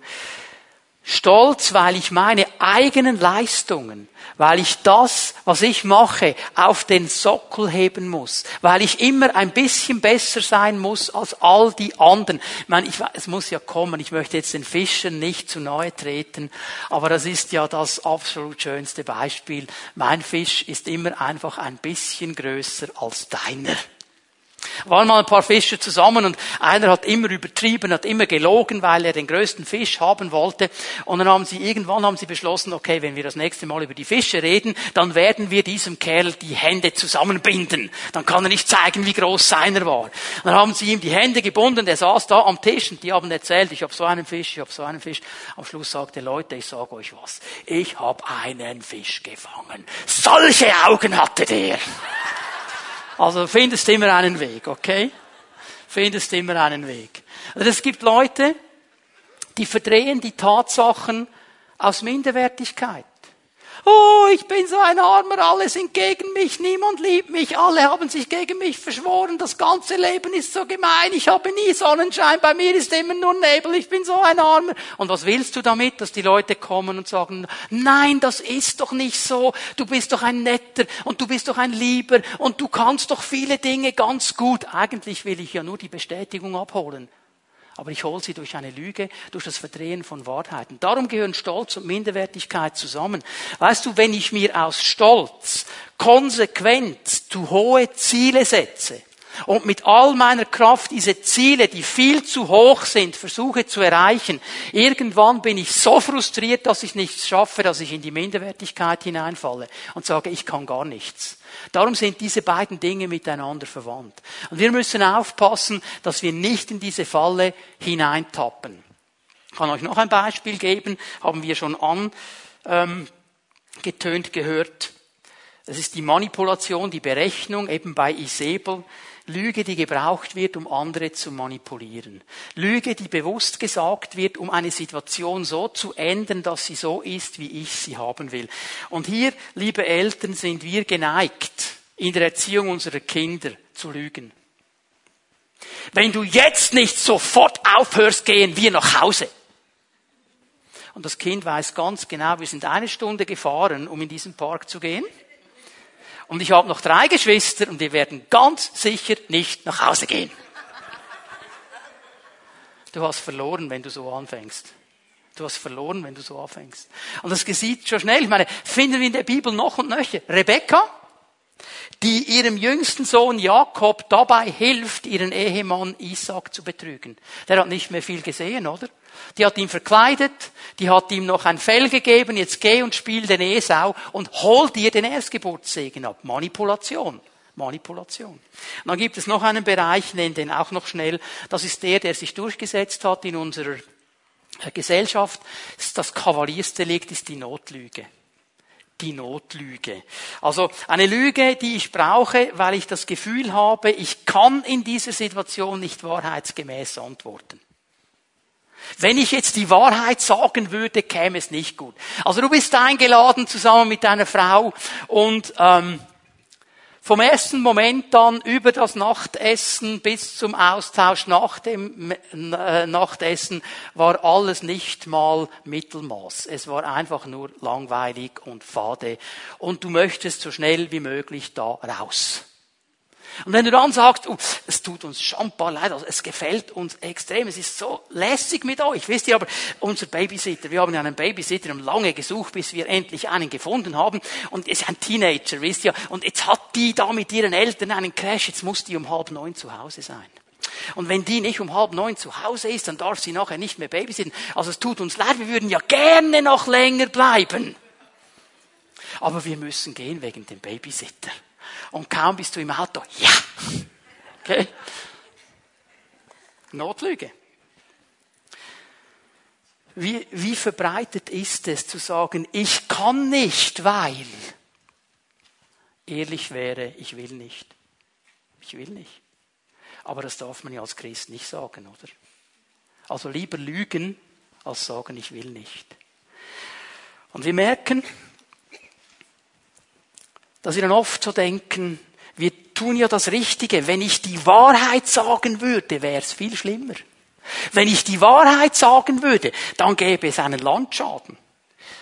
Stolz, weil ich meine eigenen Leistungen, weil ich das, was ich mache, auf den Sockel heben muss, weil ich immer ein bisschen besser sein muss als all die anderen. Ich meine, ich, es muss ja kommen, ich möchte jetzt den Fischern nicht zu nahe treten, aber das ist ja das absolut schönste Beispiel. Mein Fisch ist immer einfach ein bisschen größer als deiner waren mal ein paar Fischer zusammen und einer hat immer übertrieben, hat immer gelogen, weil er den größten Fisch haben wollte. Und dann haben sie, irgendwann haben sie beschlossen, okay, wenn wir das nächste Mal über die Fische reden, dann werden wir diesem Kerl die Hände zusammenbinden. Dann kann er nicht zeigen, wie groß seiner war. Dann haben sie ihm die Hände gebunden, der saß da am Tisch und die haben erzählt, ich habe so einen Fisch, ich habe so einen Fisch. Am Schluss sagte, Leute, ich sage euch was, ich habe einen Fisch gefangen. Solche Augen hatte der. Also findest immer einen Weg, okay? Findest immer einen Weg. Also es gibt Leute, die verdrehen die Tatsachen aus Minderwertigkeit. Oh, ich bin so ein Armer, alle sind gegen mich, niemand liebt mich, alle haben sich gegen mich verschworen, das ganze Leben ist so gemein, ich habe nie Sonnenschein, bei mir ist immer nur Nebel, ich bin so ein Armer. Und was willst du damit, dass die Leute kommen und sagen, nein, das ist doch nicht so, du bist doch ein Netter und du bist doch ein Lieber und du kannst doch viele Dinge ganz gut. Eigentlich will ich ja nur die Bestätigung abholen. Aber ich hole sie durch eine Lüge, durch das Verdrehen von Wahrheiten. Darum gehören Stolz und Minderwertigkeit zusammen. Weißt du, wenn ich mir aus Stolz konsequent zu hohe Ziele setze, und mit all meiner Kraft diese Ziele, die viel zu hoch sind, versuche zu erreichen, irgendwann bin ich so frustriert, dass ich nichts schaffe, dass ich in die Minderwertigkeit hineinfalle und sage, ich kann gar nichts. Darum sind diese beiden Dinge miteinander verwandt. Und wir müssen aufpassen, dass wir nicht in diese Falle hineintappen. Ich kann euch noch ein Beispiel geben, haben wir schon angetönt ähm, gehört. Das ist die Manipulation, die Berechnung, eben bei Isabel. Lüge, die gebraucht wird, um andere zu manipulieren. Lüge, die bewusst gesagt wird, um eine Situation so zu ändern, dass sie so ist, wie ich sie haben will. Und hier, liebe Eltern, sind wir geneigt, in der Erziehung unserer Kinder zu lügen. Wenn du jetzt nicht sofort aufhörst, gehen wir nach Hause. Und das Kind weiß ganz genau, wir sind eine Stunde gefahren, um in diesen Park zu gehen. Und ich habe noch drei Geschwister und die werden ganz sicher nicht nach Hause gehen. Du hast verloren, wenn du so anfängst. Du hast verloren, wenn du so anfängst. Und das geschieht schon schnell. Ich meine, finden wir in der Bibel noch und nöcher. Rebecca, die ihrem jüngsten Sohn Jakob dabei hilft, ihren Ehemann Isaac zu betrügen. Der hat nicht mehr viel gesehen, oder? Die hat ihn verkleidet, die hat ihm noch ein Fell gegeben, jetzt geh und spiel den Esau und hol dir den Erstgeburtssegen ab. Manipulation. Manipulation. Und dann gibt es noch einen Bereich, nennen den auch noch schnell, das ist der, der sich durchgesetzt hat in unserer Gesellschaft. Das Kavaliersdelikt ist die Notlüge die Notlüge. Also eine Lüge, die ich brauche, weil ich das Gefühl habe, ich kann in dieser Situation nicht wahrheitsgemäß antworten. Wenn ich jetzt die Wahrheit sagen würde, käme es nicht gut. Also du bist eingeladen zusammen mit deiner Frau und ähm, vom ersten Moment an über das Nachtessen bis zum Austausch nach dem äh, Nachtessen war alles nicht mal Mittelmaß. Es war einfach nur langweilig und fade und du möchtest so schnell wie möglich da raus. Und wenn du dann sagst, oh, es tut uns schambar leid, also es gefällt uns extrem, es ist so lässig mit euch. Wisst ihr aber, unser Babysitter, wir haben ja einen Babysitter, haben lange gesucht, bis wir endlich einen gefunden haben. Und ist ein Teenager, wisst ihr. Und jetzt hat die da mit ihren Eltern einen Crash, jetzt muss die um halb neun zu Hause sein. Und wenn die nicht um halb neun zu Hause ist, dann darf sie nachher nicht mehr babysitten. Also es tut uns leid, wir würden ja gerne noch länger bleiben. Aber wir müssen gehen wegen dem Babysitter und kaum bist du im Auto, ja. Okay? Notlüge. Wie, wie verbreitet ist es zu sagen, ich kann nicht, weil ehrlich wäre, ich will nicht. Ich will nicht. Aber das darf man ja als Christ nicht sagen, oder? Also lieber lügen, als sagen, ich will nicht. Und wir merken, dass wir dann oft so denken, wir tun ja das Richtige. Wenn ich die Wahrheit sagen würde, wäre es viel schlimmer. Wenn ich die Wahrheit sagen würde, dann gäbe es einen Landschaden.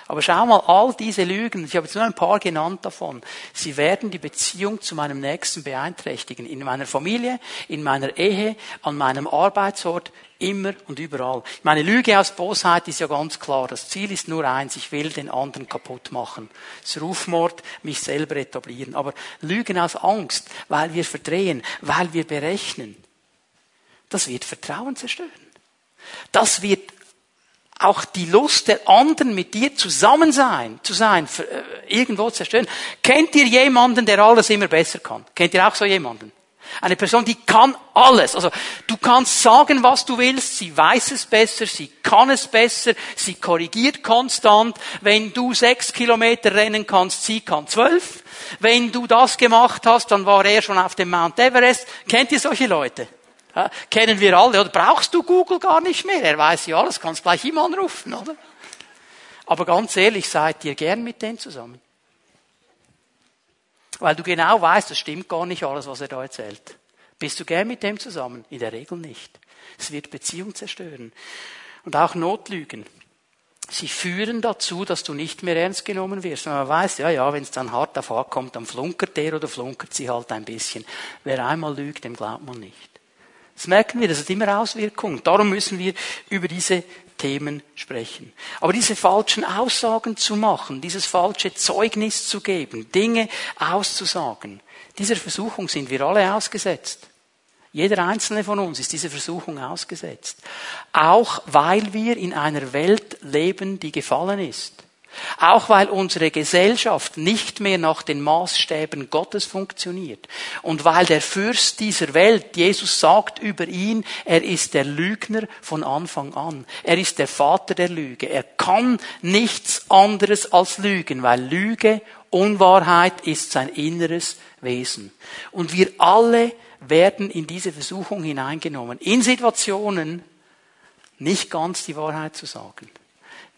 Aber schau mal, all diese Lügen, ich habe jetzt nur ein paar genannt davon, sie werden die Beziehung zu meinem Nächsten beeinträchtigen. In meiner Familie, in meiner Ehe, an meinem Arbeitsort, immer und überall. Meine Lüge aus Bosheit ist ja ganz klar. Das Ziel ist nur eins, ich will den anderen kaputt machen. Das Rufmord, mich selber etablieren. Aber Lügen aus Angst, weil wir verdrehen, weil wir berechnen, das wird Vertrauen zerstören. Das wird auch die Lust der anderen mit dir zusammen sein, zu sein, äh, irgendwo zerstören. Kennt ihr jemanden, der alles immer besser kann? Kennt ihr auch so jemanden? Eine Person, die kann alles. Also du kannst sagen, was du willst, sie weiß es besser, sie kann es besser, sie korrigiert konstant. Wenn du sechs Kilometer rennen kannst, sie kann zwölf. Wenn du das gemacht hast, dann war er schon auf dem Mount Everest. Kennt ihr solche Leute? Ja, kennen wir alle, oder brauchst du Google gar nicht mehr? Er weiß ja alles, kannst gleich ihm anrufen, oder? Aber ganz ehrlich, seid ihr gern mit denen zusammen? Weil du genau weißt, das stimmt gar nicht alles, was er da erzählt. Bist du gern mit dem zusammen? In der Regel nicht. Es wird Beziehung zerstören. Und auch Notlügen. Sie führen dazu, dass du nicht mehr ernst genommen wirst. Und man weiß, ja, ja, wenn es dann hart auf hart kommt, dann flunkert der oder flunkert sie halt ein bisschen. Wer einmal lügt, dem glaubt man nicht. Das merken wir, das hat immer Auswirkungen. Darum müssen wir über diese Themen sprechen. Aber diese falschen Aussagen zu machen, dieses falsche Zeugnis zu geben, Dinge auszusagen, dieser Versuchung sind wir alle ausgesetzt. Jeder einzelne von uns ist dieser Versuchung ausgesetzt. Auch weil wir in einer Welt leben, die gefallen ist. Auch weil unsere Gesellschaft nicht mehr nach den Maßstäben Gottes funktioniert. Und weil der Fürst dieser Welt, Jesus sagt über ihn, er ist der Lügner von Anfang an. Er ist der Vater der Lüge. Er kann nichts anderes als lügen, weil Lüge, Unwahrheit ist sein inneres Wesen. Und wir alle werden in diese Versuchung hineingenommen. In Situationen nicht ganz die Wahrheit zu sagen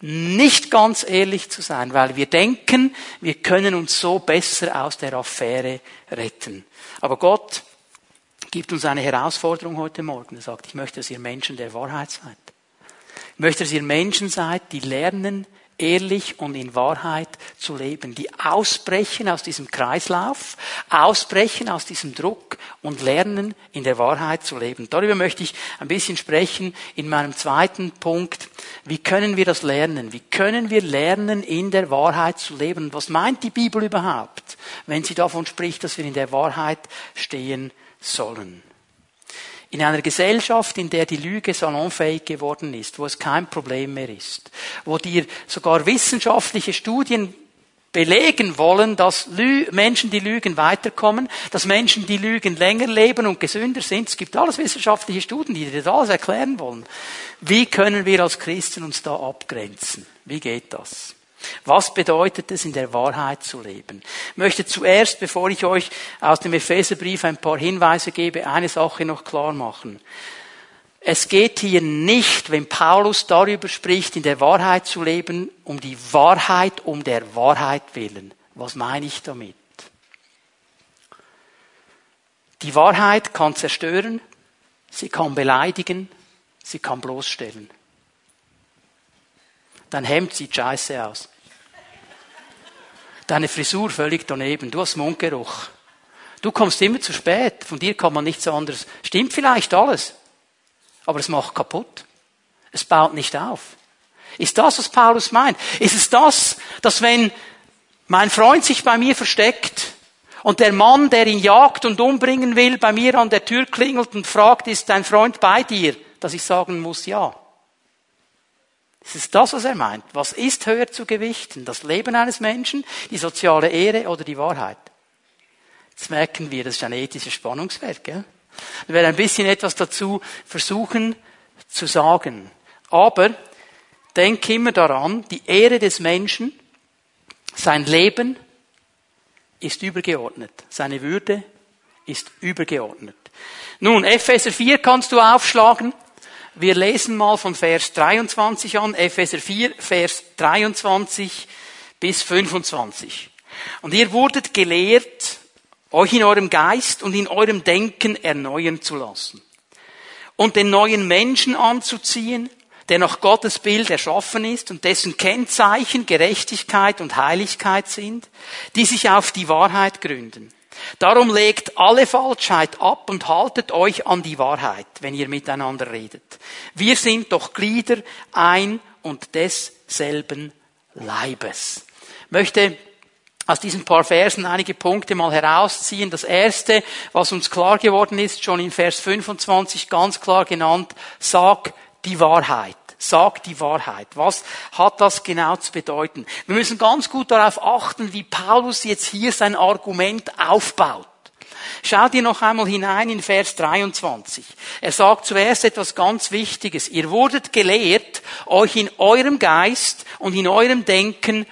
nicht ganz ehrlich zu sein, weil wir denken, wir können uns so besser aus der Affäre retten. Aber Gott gibt uns eine Herausforderung heute Morgen. Er sagt, ich möchte, dass ihr Menschen der Wahrheit seid. Ich möchte, dass ihr Menschen seid, die lernen, ehrlich und in Wahrheit zu leben, die ausbrechen aus diesem Kreislauf, ausbrechen aus diesem Druck und lernen, in der Wahrheit zu leben. Darüber möchte ich ein bisschen sprechen in meinem zweiten Punkt. Wie können wir das lernen? Wie können wir lernen, in der Wahrheit zu leben? Was meint die Bibel überhaupt, wenn sie davon spricht, dass wir in der Wahrheit stehen sollen? In einer Gesellschaft, in der die Lüge salonfähig geworden ist, wo es kein Problem mehr ist, wo dir sogar wissenschaftliche Studien belegen wollen, dass Lü Menschen, die lügen, weiterkommen, dass Menschen, die lügen, länger leben und gesünder sind. Es gibt alles wissenschaftliche Studien, die dir das alles erklären wollen. Wie können wir als Christen uns da abgrenzen? Wie geht das? Was bedeutet es, in der Wahrheit zu leben? Ich möchte zuerst, bevor ich euch aus dem Epheserbrief ein paar Hinweise gebe, eine Sache noch klar machen. Es geht hier nicht, wenn Paulus darüber spricht, in der Wahrheit zu leben, um die Wahrheit um der Wahrheit willen. Was meine ich damit? Die Wahrheit kann zerstören, sie kann beleidigen, sie kann bloßstellen. Dein Hemd sieht scheiße aus. Deine Frisur völlig daneben. Du hast Mundgeruch. Du kommst immer zu spät. Von dir kann man nichts anderes. Stimmt vielleicht alles. Aber es macht kaputt. Es baut nicht auf. Ist das, was Paulus meint? Ist es das, dass wenn mein Freund sich bei mir versteckt und der Mann, der ihn jagt und umbringen will, bei mir an der Tür klingelt und fragt, ist dein Freund bei dir, dass ich sagen muss, ja. Ist es das, was er meint? Was ist höher zu gewichten? Das Leben eines Menschen, die soziale Ehre oder die Wahrheit? Jetzt merken wir, das ist ein ethisches Spannungsfeld. Gell? Wir werden ein bisschen etwas dazu versuchen zu sagen. Aber denk immer daran, die Ehre des Menschen, sein Leben ist übergeordnet. Seine Würde ist übergeordnet. Nun, Epheser 4 kannst du aufschlagen. Wir lesen mal von Vers 23 an, Epheser 4, Vers 23 bis 25. Und ihr wurdet gelehrt, euch in eurem Geist und in eurem Denken erneuern zu lassen. Und den neuen Menschen anzuziehen, der nach Gottes Bild erschaffen ist und dessen Kennzeichen Gerechtigkeit und Heiligkeit sind, die sich auf die Wahrheit gründen. Darum legt alle Falschheit ab und haltet euch an die Wahrheit, wenn ihr miteinander redet. Wir sind doch Glieder ein und desselben Leibes. Ich möchte aus diesen paar Versen einige Punkte mal herausziehen. Das erste, was uns klar geworden ist, schon in Vers 25 ganz klar genannt, sag die Wahrheit. Sag die Wahrheit. Was hat das genau zu bedeuten? Wir müssen ganz gut darauf achten, wie Paulus jetzt hier sein Argument aufbaut. Schau dir noch einmal hinein in Vers 23. Er sagt zuerst etwas ganz Wichtiges. Ihr wurdet gelehrt, euch in eurem Geist und in eurem Denken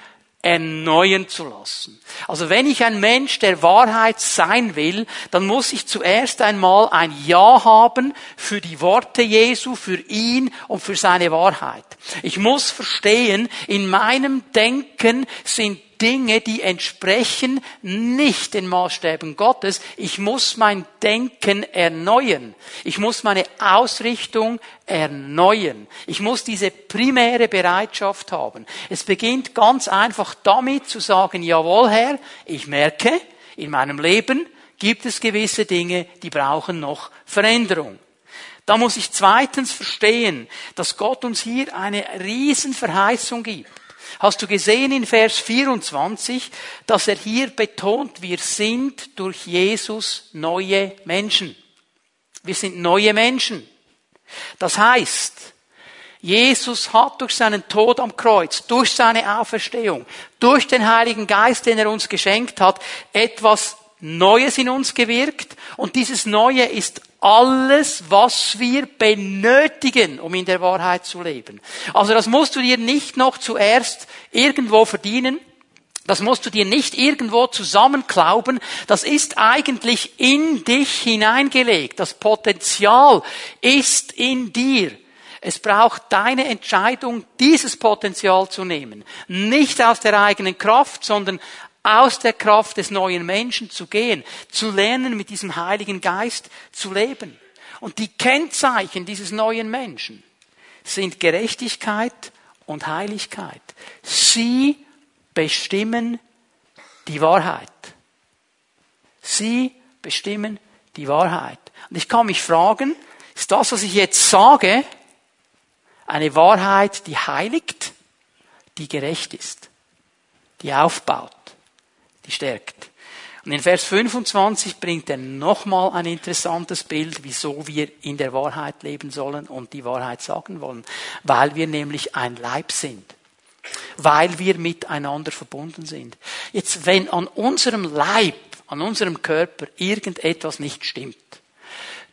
erneuern zu lassen. Also wenn ich ein Mensch der Wahrheit sein will, dann muss ich zuerst einmal ein Ja haben für die Worte Jesu, für ihn und für seine Wahrheit. Ich muss verstehen, in meinem Denken sind Dinge, die entsprechen nicht den Maßstäben Gottes. Ich muss mein Denken erneuern. Ich muss meine Ausrichtung erneuern. Ich muss diese primäre Bereitschaft haben. Es beginnt ganz einfach damit zu sagen, jawohl Herr, ich merke, in meinem Leben gibt es gewisse Dinge, die brauchen noch Veränderung. Da muss ich zweitens verstehen, dass Gott uns hier eine Riesenverheißung gibt. Hast du gesehen in Vers 24, dass er hier betont, wir sind durch Jesus neue Menschen. Wir sind neue Menschen. Das heißt, Jesus hat durch seinen Tod am Kreuz, durch seine Auferstehung, durch den Heiligen Geist, den er uns geschenkt hat, etwas Neues in uns gewirkt. Und dieses Neue ist alles, was wir benötigen, um in der Wahrheit zu leben. Also das musst du dir nicht noch zuerst irgendwo verdienen. Das musst du dir nicht irgendwo zusammenklauben. Das ist eigentlich in dich hineingelegt. Das Potenzial ist in dir. Es braucht deine Entscheidung, dieses Potenzial zu nehmen. Nicht aus der eigenen Kraft, sondern aus der Kraft des neuen Menschen zu gehen, zu lernen, mit diesem Heiligen Geist zu leben. Und die Kennzeichen dieses neuen Menschen sind Gerechtigkeit und Heiligkeit. Sie bestimmen die Wahrheit. Sie bestimmen die Wahrheit. Und ich kann mich fragen, ist das, was ich jetzt sage, eine Wahrheit, die heiligt, die gerecht ist, die aufbaut, die stärkt? Und in Vers 25 bringt er nochmal ein interessantes Bild, wieso wir in der Wahrheit leben sollen und die Wahrheit sagen wollen. Weil wir nämlich ein Leib sind weil wir miteinander verbunden sind. Jetzt, wenn an unserem Leib, an unserem Körper irgendetwas nicht stimmt,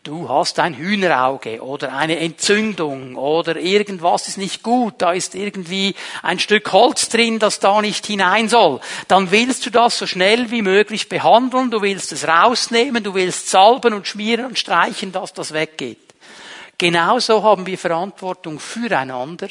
du hast ein Hühnerauge oder eine Entzündung oder irgendwas ist nicht gut, da ist irgendwie ein Stück Holz drin, das da nicht hinein soll, dann willst du das so schnell wie möglich behandeln, du willst es rausnehmen, du willst salben und schmieren und streichen, dass das weggeht. Genauso haben wir Verantwortung füreinander,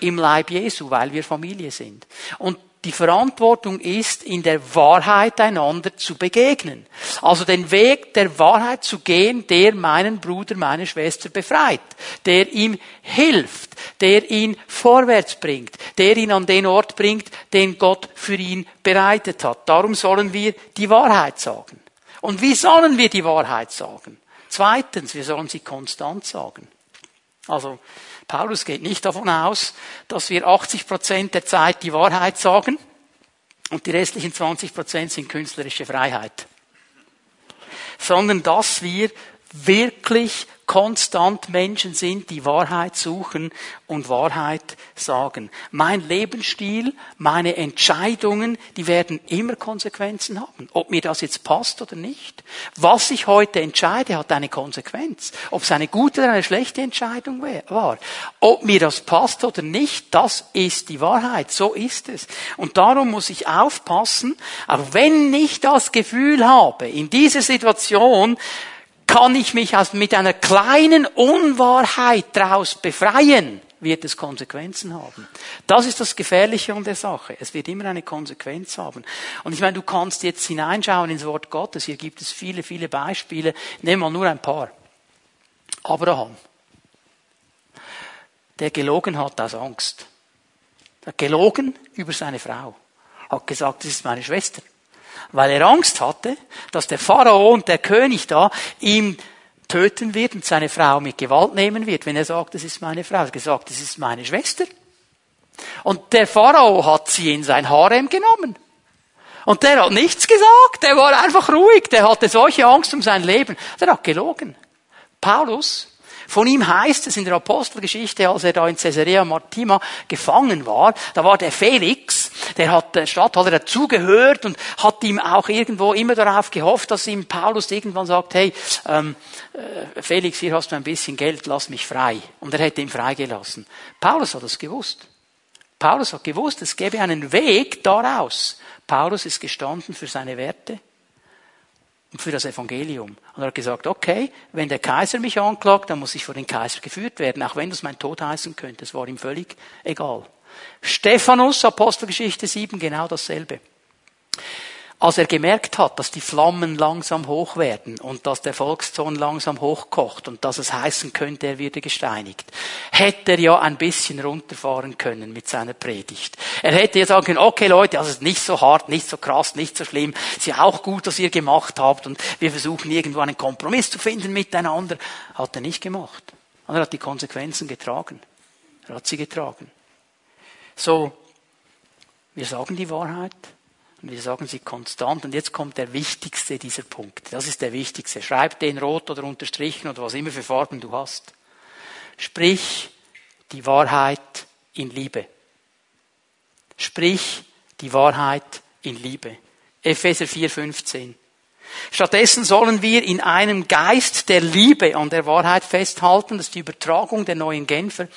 im Leib Jesu, weil wir Familie sind. Und die Verantwortung ist, in der Wahrheit einander zu begegnen. Also den Weg der Wahrheit zu gehen, der meinen Bruder, meine Schwester befreit, der ihm hilft, der ihn vorwärts bringt, der ihn an den Ort bringt, den Gott für ihn bereitet hat. Darum sollen wir die Wahrheit sagen. Und wie sollen wir die Wahrheit sagen? Zweitens, wir sollen sie konstant sagen. Also, Paulus geht nicht davon aus, dass wir 80 Prozent der Zeit die Wahrheit sagen und die restlichen 20 Prozent sind künstlerische Freiheit, sondern dass wir wirklich konstant Menschen sind, die Wahrheit suchen und Wahrheit sagen. Mein Lebensstil, meine Entscheidungen, die werden immer Konsequenzen haben. Ob mir das jetzt passt oder nicht. Was ich heute entscheide, hat eine Konsequenz. Ob es eine gute oder eine schlechte Entscheidung war. Ob mir das passt oder nicht, das ist die Wahrheit. So ist es. Und darum muss ich aufpassen, auch wenn ich das Gefühl habe, in dieser Situation, kann ich mich mit einer kleinen Unwahrheit daraus befreien, wird es Konsequenzen haben. Das ist das Gefährliche an der Sache. Es wird immer eine Konsequenz haben. Und ich meine, du kannst jetzt hineinschauen ins Wort Gottes. Hier gibt es viele, viele Beispiele. Nehmen wir nur ein paar. Abraham. Der gelogen hat aus Angst. Der hat gelogen über seine Frau. Hat gesagt, das ist meine Schwester weil er Angst hatte, dass der Pharao und der König da ihm töten wird und seine Frau mit Gewalt nehmen wird, wenn er sagt, das ist meine Frau. Er hat gesagt, das ist meine Schwester. Und der Pharao hat sie in sein Harem genommen. Und der hat nichts gesagt, der war einfach ruhig, der hatte solche Angst um sein Leben. Der hat gelogen. Paulus von ihm heißt es in der Apostelgeschichte, als er da in Caesarea Martima gefangen war, da war der Felix, der hat der Stadthalter dazugehört und hat ihm auch irgendwo immer darauf gehofft, dass ihm Paulus irgendwann sagt, hey, ähm, äh, Felix, hier hast du ein bisschen Geld, lass mich frei. Und er hätte ihn freigelassen. Paulus hat das gewusst. Paulus hat gewusst, es gäbe einen Weg daraus. Paulus ist gestanden für seine Werte und für das Evangelium. Und er hat gesagt, okay, wenn der Kaiser mich anklagt, dann muss ich vor den Kaiser geführt werden, auch wenn das mein Tod heißen könnte. Es war ihm völlig egal. Stephanus, Apostelgeschichte 7, genau dasselbe. Als er gemerkt hat, dass die Flammen langsam hoch werden und dass der Volkszorn langsam hochkocht und dass es heißen könnte, er würde gesteinigt, hätte er ja ein bisschen runterfahren können mit seiner Predigt. Er hätte ja sagen können, okay Leute, also ist nicht so hart, nicht so krass, nicht so schlimm, ist ja auch gut, was ihr gemacht habt und wir versuchen irgendwo einen Kompromiss zu finden miteinander. Hat er nicht gemacht. Und er hat die Konsequenzen getragen. Er hat sie getragen. So, wir sagen die Wahrheit Und wir sagen sie konstant. Und jetzt kommt der wichtigste dieser Punkte. Das ist der wichtigste. Schreib den rot oder unterstrichen oder was immer für Farben du hast. Sprich die Wahrheit in Liebe. Sprich die Wahrheit in Liebe. Epheser 4,15. Stattdessen sollen wir in einem Geist der Liebe an der Wahrheit festhalten. Das ist die Übertragung der neuen Genfer.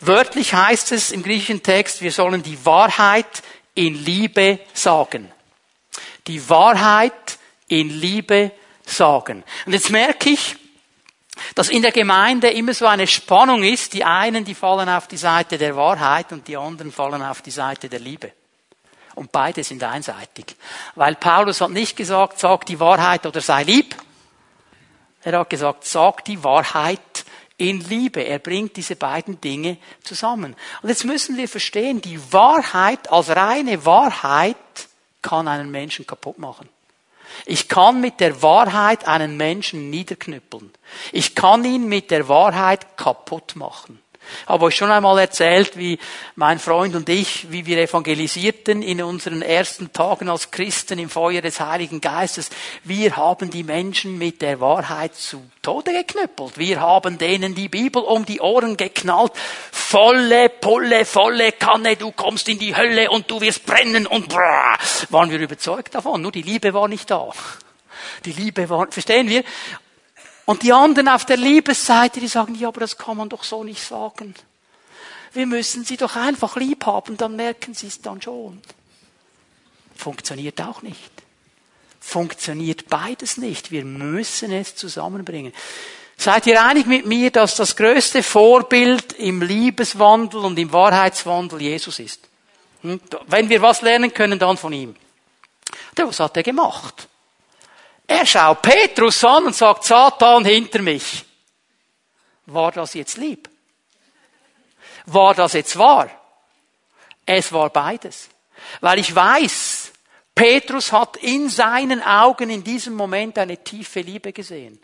Wörtlich heißt es im griechischen Text, wir sollen die Wahrheit in Liebe sagen. Die Wahrheit in Liebe sagen. Und jetzt merke ich, dass in der Gemeinde immer so eine Spannung ist. Die einen, die fallen auf die Seite der Wahrheit und die anderen fallen auf die Seite der Liebe. Und beide sind einseitig. Weil Paulus hat nicht gesagt, sag die Wahrheit oder sei lieb. Er hat gesagt, sag die Wahrheit in Liebe. Er bringt diese beiden Dinge zusammen. Und jetzt müssen wir verstehen, die Wahrheit als reine Wahrheit kann einen Menschen kaputt machen. Ich kann mit der Wahrheit einen Menschen niederknüppeln. Ich kann ihn mit der Wahrheit kaputt machen. Ich habe euch schon einmal erzählt, wie mein Freund und ich, wie wir evangelisierten in unseren ersten Tagen als Christen im Feuer des Heiligen Geistes. Wir haben die Menschen mit der Wahrheit zu Tode geknüppelt. Wir haben denen die Bibel um die Ohren geknallt. Volle Pulle, volle Kanne, du kommst in die Hölle und du wirst brennen und brrr. Waren wir überzeugt davon. Nur die Liebe war nicht da. Die Liebe war, verstehen wir? Und die anderen auf der Liebesseite, die sagen, ja, aber das kann man doch so nicht sagen. Wir müssen sie doch einfach lieb haben, dann merken sie es dann schon. Funktioniert auch nicht. Funktioniert beides nicht. Wir müssen es zusammenbringen. Seid ihr einig mit mir, dass das größte Vorbild im Liebeswandel und im Wahrheitswandel Jesus ist? Hm? Wenn wir was lernen können, dann von ihm. was hat er gemacht? Er schaut Petrus an und sagt, Satan hinter mich. War das jetzt lieb? War das jetzt wahr? Es war beides. Weil ich weiß, Petrus hat in seinen Augen in diesem Moment eine tiefe Liebe gesehen.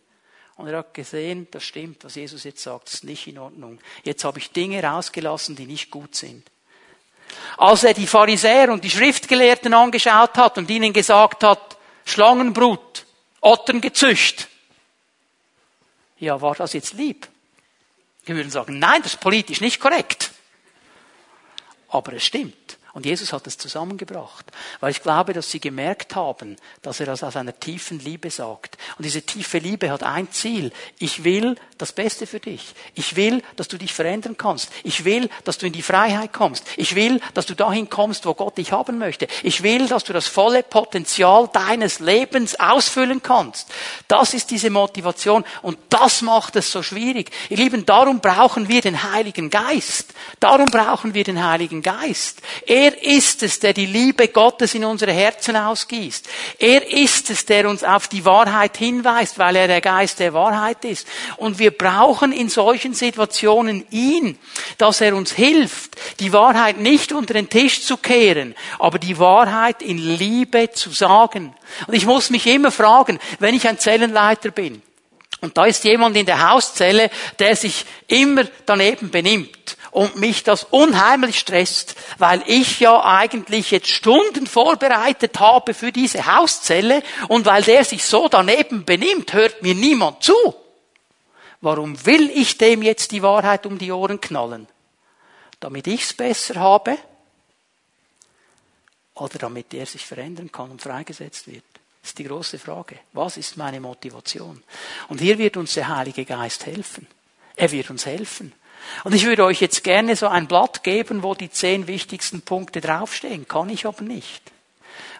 Und er hat gesehen, das stimmt, was Jesus jetzt sagt, ist nicht in Ordnung. Jetzt habe ich Dinge rausgelassen, die nicht gut sind. Als er die Pharisäer und die Schriftgelehrten angeschaut hat und ihnen gesagt hat, Schlangenbrut, Ottern gezücht. Ja, war das jetzt lieb? Wir würden sagen, nein, das ist politisch nicht korrekt. Aber es stimmt. Und Jesus hat es zusammengebracht, weil ich glaube, dass sie gemerkt haben, dass er das aus einer tiefen Liebe sagt. Und diese tiefe Liebe hat ein Ziel. Ich will das Beste für dich. Ich will, dass du dich verändern kannst. Ich will, dass du in die Freiheit kommst. Ich will, dass du dahin kommst, wo Gott dich haben möchte. Ich will, dass du das volle Potenzial deines Lebens ausfüllen kannst. Das ist diese Motivation und das macht es so schwierig. Ihr Lieben, darum brauchen wir den Heiligen Geist. Darum brauchen wir den Heiligen Geist. Ist es, der die Liebe Gottes in unsere Herzen ausgießt. Er ist es, der uns auf die Wahrheit hinweist, weil er der Geist der Wahrheit ist. Und wir brauchen in solchen Situationen ihn, dass er uns hilft, die Wahrheit nicht unter den Tisch zu kehren, aber die Wahrheit in Liebe zu sagen. Und ich muss mich immer fragen, wenn ich ein Zellenleiter bin, und da ist jemand in der Hauszelle, der sich immer daneben benimmt und mich das unheimlich stresst, weil ich ja eigentlich jetzt Stunden vorbereitet habe für diese Hauszelle und weil der sich so daneben benimmt, hört mir niemand zu. Warum will ich dem jetzt die Wahrheit um die Ohren knallen? Damit ich's besser habe? Oder damit er sich verändern kann und freigesetzt wird? Das ist die große Frage. Was ist meine Motivation? Und hier wird uns der Heilige Geist helfen. Er wird uns helfen. Und ich würde euch jetzt gerne so ein Blatt geben, wo die zehn wichtigsten Punkte draufstehen. Kann ich aber nicht.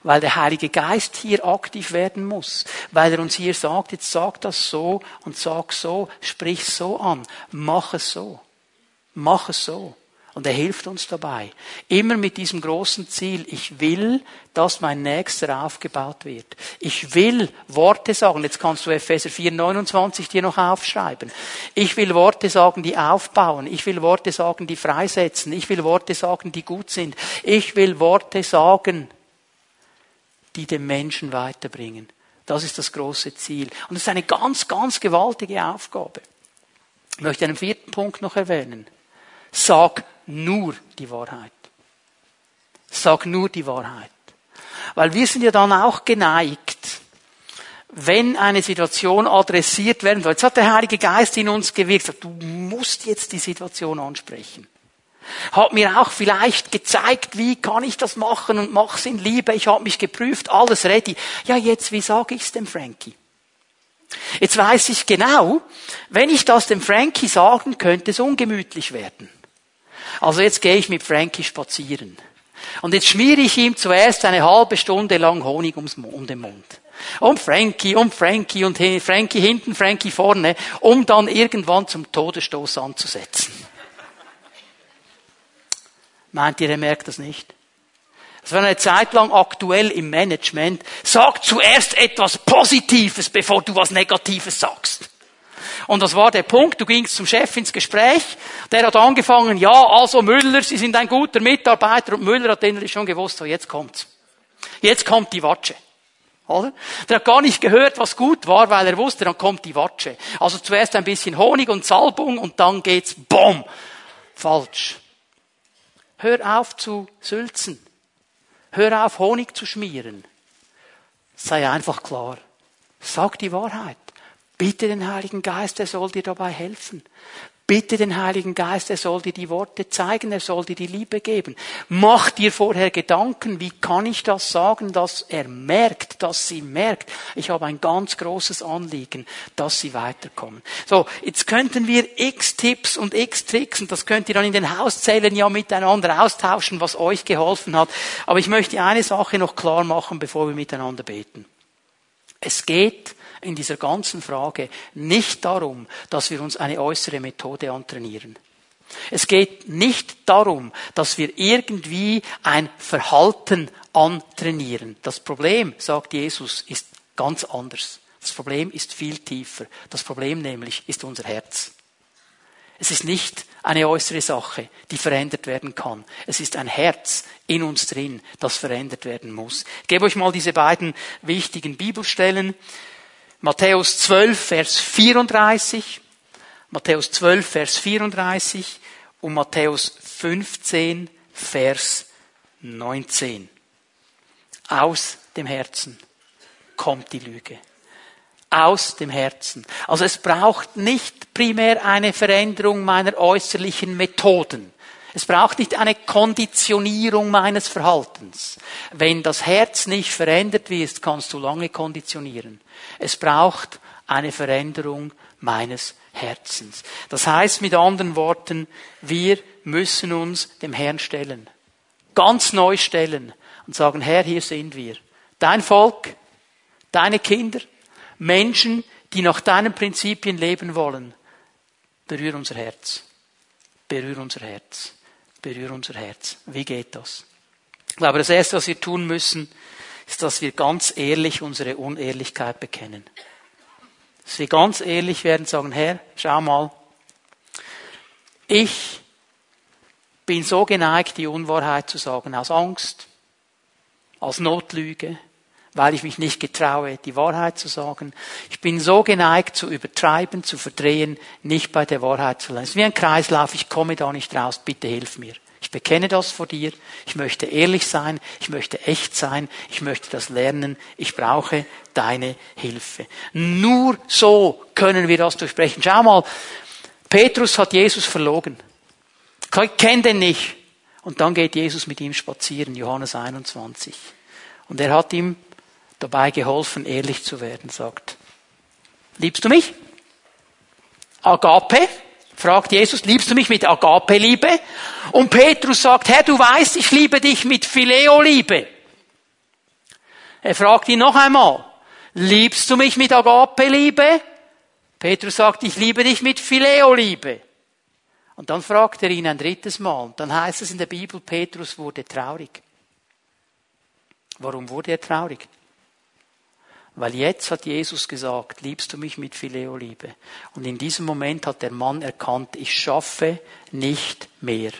Weil der Heilige Geist hier aktiv werden muss. Weil er uns hier sagt, jetzt sag das so und sag so, sprich so an. Mach es so. Mach es so. Und er hilft uns dabei. Immer mit diesem großen Ziel. Ich will, dass mein Nächster aufgebaut wird. Ich will Worte sagen. Jetzt kannst du Epheser 4, 29 dir noch aufschreiben. Ich will Worte sagen, die aufbauen. Ich will Worte sagen, die freisetzen. Ich will Worte sagen, die gut sind. Ich will Worte sagen, die den Menschen weiterbringen. Das ist das große Ziel. Und es ist eine ganz, ganz gewaltige Aufgabe. Ich möchte einen vierten Punkt noch erwähnen. Sag nur die Wahrheit. Sag nur die Wahrheit. Weil wir sind ja dann auch geneigt, wenn eine Situation adressiert werden soll. Jetzt hat der Heilige Geist in uns gewirkt, du musst jetzt die Situation ansprechen. Hat mir auch vielleicht gezeigt, wie kann ich das machen und mach's in Liebe. Ich habe mich geprüft, alles ready. Ja, jetzt, wie sage ich's dem Frankie? Jetzt weiß ich genau, wenn ich das dem Frankie sagen, könnte es ungemütlich werden. Also jetzt gehe ich mit Frankie spazieren. Und jetzt schmiere ich ihm zuerst eine halbe Stunde lang Honig ums, um den Mund. Um Frankie, um Frankie und Frankie hinten, Frankie vorne, um dann irgendwann zum Todesstoß anzusetzen. Meint ihr, er merkt das nicht? Das war eine Zeit lang aktuell im Management. Sag zuerst etwas Positives, bevor du was Negatives sagst. Und das war der Punkt. Du gingst zum Chef ins Gespräch. Der hat angefangen, ja, also Müller, Sie sind ein guter Mitarbeiter. Und Müller hat innerlich schon gewusst, so jetzt kommt's. Jetzt kommt die Watsche. Oder? Der hat gar nicht gehört, was gut war, weil er wusste, dann kommt die Watsche. Also zuerst ein bisschen Honig und Salbung und dann geht's, BOM! Falsch. Hör auf zu sülzen. Hör auf, Honig zu schmieren. Sei einfach klar. Sag die Wahrheit. Bitte den Heiligen Geist, er soll dir dabei helfen. Bitte den Heiligen Geist, er soll dir die Worte zeigen, er soll dir die Liebe geben. Mach dir vorher Gedanken, wie kann ich das sagen, dass er merkt, dass sie merkt. Ich habe ein ganz großes Anliegen, dass sie weiterkommen. So, jetzt könnten wir x Tipps und x Tricks, und das könnt ihr dann in den Hauszellen ja miteinander austauschen, was euch geholfen hat. Aber ich möchte eine Sache noch klar machen, bevor wir miteinander beten. Es geht in dieser ganzen Frage nicht darum, dass wir uns eine äußere Methode antrainieren. Es geht nicht darum, dass wir irgendwie ein Verhalten antrainieren. Das Problem, sagt Jesus, ist ganz anders. Das Problem ist viel tiefer. Das Problem nämlich ist unser Herz. Es ist nicht eine äußere Sache, die verändert werden kann. Es ist ein Herz in uns drin, das verändert werden muss. Ich gebe euch mal diese beiden wichtigen Bibelstellen. Matthäus 12, Vers 34, Matthäus 12, Vers 34 und Matthäus 15, Vers 19. Aus dem Herzen kommt die Lüge. Aus dem Herzen. Also es braucht nicht primär eine Veränderung meiner äußerlichen Methoden. Es braucht nicht eine Konditionierung meines Verhaltens. Wenn das Herz nicht verändert wird, kannst du lange konditionieren. Es braucht eine Veränderung meines Herzens. Das heißt mit anderen Worten, wir müssen uns dem Herrn stellen. Ganz neu stellen und sagen, Herr, hier sind wir. Dein Volk, deine Kinder, Menschen, die nach deinen Prinzipien leben wollen. Berühr unser Herz. Berühr unser Herz berühre unser Herz. Wie geht das? Ich glaube, das Erste, was wir tun müssen, ist, dass wir ganz ehrlich unsere Unehrlichkeit bekennen. Dass wir ganz ehrlich werden und sagen, Herr, schau mal, ich bin so geneigt, die Unwahrheit zu sagen, aus Angst, als Notlüge, weil ich mich nicht getraue, die Wahrheit zu sagen. Ich bin so geneigt zu übertreiben, zu verdrehen, nicht bei der Wahrheit zu lernen. Es ist wie ein Kreislauf, ich komme da nicht raus, bitte hilf mir. Ich bekenne das vor dir, ich möchte ehrlich sein, ich möchte echt sein, ich möchte das lernen, ich brauche deine Hilfe. Nur so können wir das durchbrechen. Schau mal, Petrus hat Jesus verlogen. Ich kenne den nicht. Und dann geht Jesus mit ihm spazieren, Johannes 21. Und er hat ihm dabei geholfen, ehrlich zu werden, sagt, liebst du mich? Agape, fragt Jesus, liebst du mich mit Agape-Liebe? Und Petrus sagt, Herr, du weißt, ich liebe dich mit Phileo-Liebe. Er fragt ihn noch einmal, liebst du mich mit Agape-Liebe? Petrus sagt, ich liebe dich mit Phileo-Liebe. Und dann fragt er ihn ein drittes Mal. Und dann heißt es in der Bibel, Petrus wurde traurig. Warum wurde er traurig? Weil jetzt hat Jesus gesagt, liebst du mich mit Phileo-Liebe? Und in diesem Moment hat der Mann erkannt, ich schaffe nicht mehr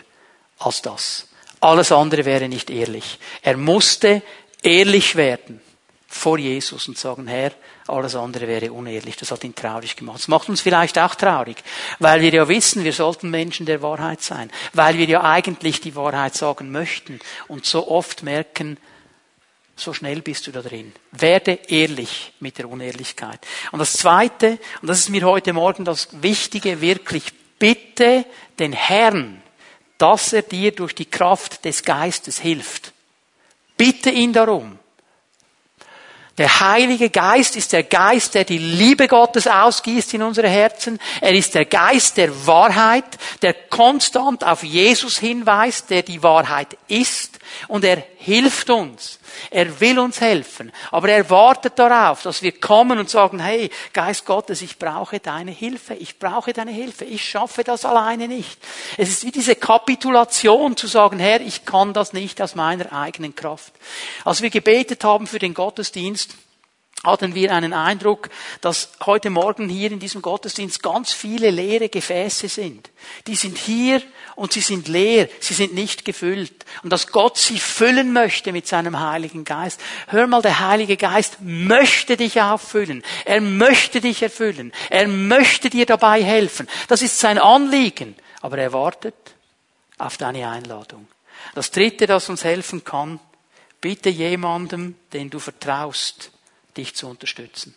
als das. Alles andere wäre nicht ehrlich. Er musste ehrlich werden vor Jesus und sagen, Herr, alles andere wäre unehrlich. Das hat ihn traurig gemacht. Das macht uns vielleicht auch traurig, weil wir ja wissen, wir sollten Menschen der Wahrheit sein, weil wir ja eigentlich die Wahrheit sagen möchten und so oft merken, so schnell bist du da drin. Werde ehrlich mit der Unehrlichkeit. Und das Zweite, und das ist mir heute Morgen das Wichtige, wirklich bitte den Herrn, dass er dir durch die Kraft des Geistes hilft. Bitte ihn darum. Der Heilige Geist ist der Geist, der die Liebe Gottes ausgießt in unsere Herzen. Er ist der Geist der Wahrheit, der konstant auf Jesus hinweist, der die Wahrheit ist. Und er hilft uns. Er will uns helfen. Aber er wartet darauf, dass wir kommen und sagen, hey, Geist Gottes, ich brauche deine Hilfe. Ich brauche deine Hilfe. Ich schaffe das alleine nicht. Es ist wie diese Kapitulation zu sagen, Herr, ich kann das nicht aus meiner eigenen Kraft. Als wir gebetet haben für den Gottesdienst, hatten wir einen Eindruck, dass heute Morgen hier in diesem Gottesdienst ganz viele leere Gefäße sind. Die sind hier und sie sind leer, sie sind nicht gefüllt. Und dass Gott sie füllen möchte mit seinem Heiligen Geist. Hör mal, der Heilige Geist möchte dich auffüllen. Er möchte dich erfüllen. Er möchte dir dabei helfen. Das ist sein Anliegen. Aber er wartet auf deine Einladung. Das Dritte, das uns helfen kann, bitte jemandem, den du vertraust, dich zu unterstützen.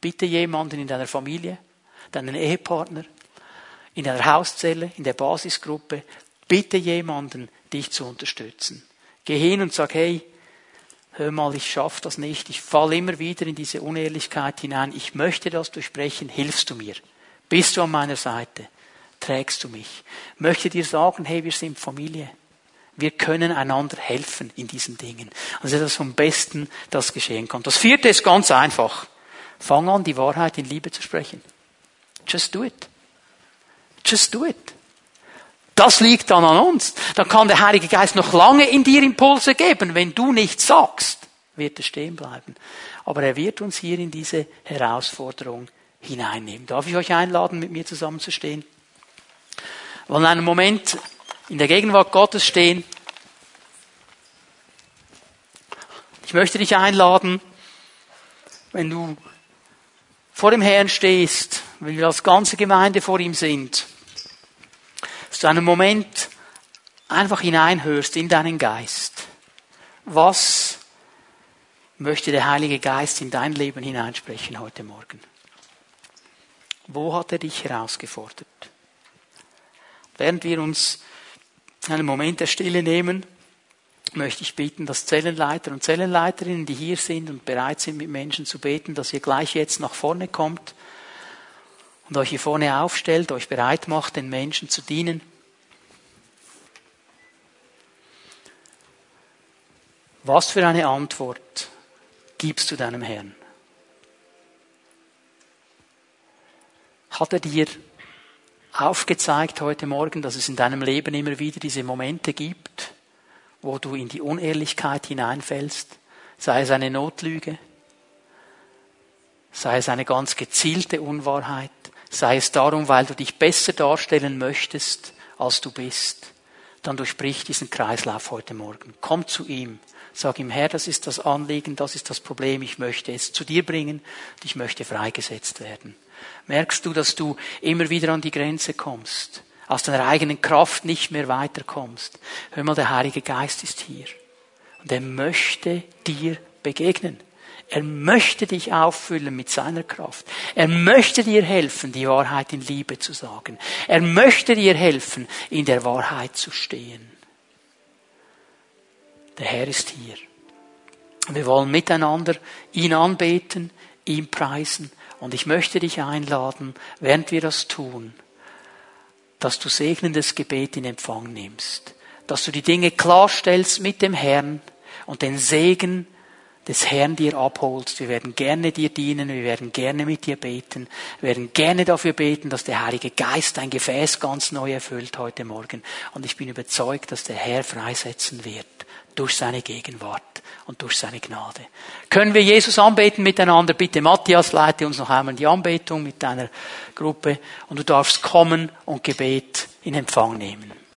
Bitte jemanden in deiner Familie, deinen Ehepartner, in deiner Hauszelle, in der Basisgruppe, bitte jemanden, dich zu unterstützen. Geh hin und sag, hey, hör mal, ich schaffe das nicht, ich falle immer wieder in diese Unehrlichkeit hinein, ich möchte das durchbrechen, hilfst du mir? Bist du an meiner Seite? Trägst du mich? Möchte dir sagen, hey, wir sind Familie. Wir können einander helfen in diesen Dingen. Also das vom Besten, das geschehen kann. Das vierte ist ganz einfach. Fang an, die Wahrheit in Liebe zu sprechen. Just do it. Just do it. Das liegt dann an uns. Dann kann der Heilige Geist noch lange in dir Impulse geben. Wenn du nichts sagst, wird er stehen bleiben. Aber er wird uns hier in diese Herausforderung hineinnehmen. Darf ich euch einladen, mit mir zusammenzustehen? Wir wollen einen Moment in der Gegenwart Gottes stehen. Ich möchte dich einladen, wenn du vor dem Herrn stehst, wenn wir als ganze Gemeinde vor ihm sind, dass du einen Moment einfach hineinhörst in deinen Geist. Was möchte der Heilige Geist in dein Leben hineinsprechen heute Morgen? Wo hat er dich herausgefordert? Während wir uns einen Moment der Stille nehmen, möchte ich bitten, dass Zellenleiter und Zellenleiterinnen, die hier sind und bereit sind, mit Menschen zu beten, dass ihr gleich jetzt nach vorne kommt und euch hier vorne aufstellt, euch bereit macht, den Menschen zu dienen. Was für eine Antwort gibst du deinem Herrn? Hat er dir aufgezeigt heute Morgen, dass es in deinem Leben immer wieder diese Momente gibt, wo du in die Unehrlichkeit hineinfällst, sei es eine Notlüge, sei es eine ganz gezielte Unwahrheit, sei es darum, weil du dich besser darstellen möchtest, als du bist, dann durchbrich diesen Kreislauf heute Morgen. Komm zu ihm. Sag ihm, Herr, das ist das Anliegen, das ist das Problem, ich möchte es zu dir bringen und ich möchte freigesetzt werden. Merkst du, dass du immer wieder an die Grenze kommst, aus deiner eigenen Kraft nicht mehr weiterkommst? Hör mal, der Heilige Geist ist hier und er möchte dir begegnen. Er möchte dich auffüllen mit seiner Kraft. Er möchte dir helfen, die Wahrheit in Liebe zu sagen. Er möchte dir helfen, in der Wahrheit zu stehen. Der Herr ist hier. Wir wollen miteinander ihn anbeten, ihn preisen und ich möchte dich einladen, während wir das tun, dass du segnendes Gebet in Empfang nimmst, dass du die Dinge klarstellst mit dem Herrn und den Segen des Herrn dir abholst. Wir werden gerne dir dienen, wir werden gerne mit dir beten, wir werden gerne dafür beten, dass der Heilige Geist dein Gefäß ganz neu erfüllt heute Morgen. Und ich bin überzeugt, dass der Herr freisetzen wird durch seine Gegenwart und durch seine Gnade. Können wir Jesus anbeten miteinander? Bitte Matthias, leite uns noch einmal die Anbetung mit deiner Gruppe und du darfst kommen und Gebet in Empfang nehmen.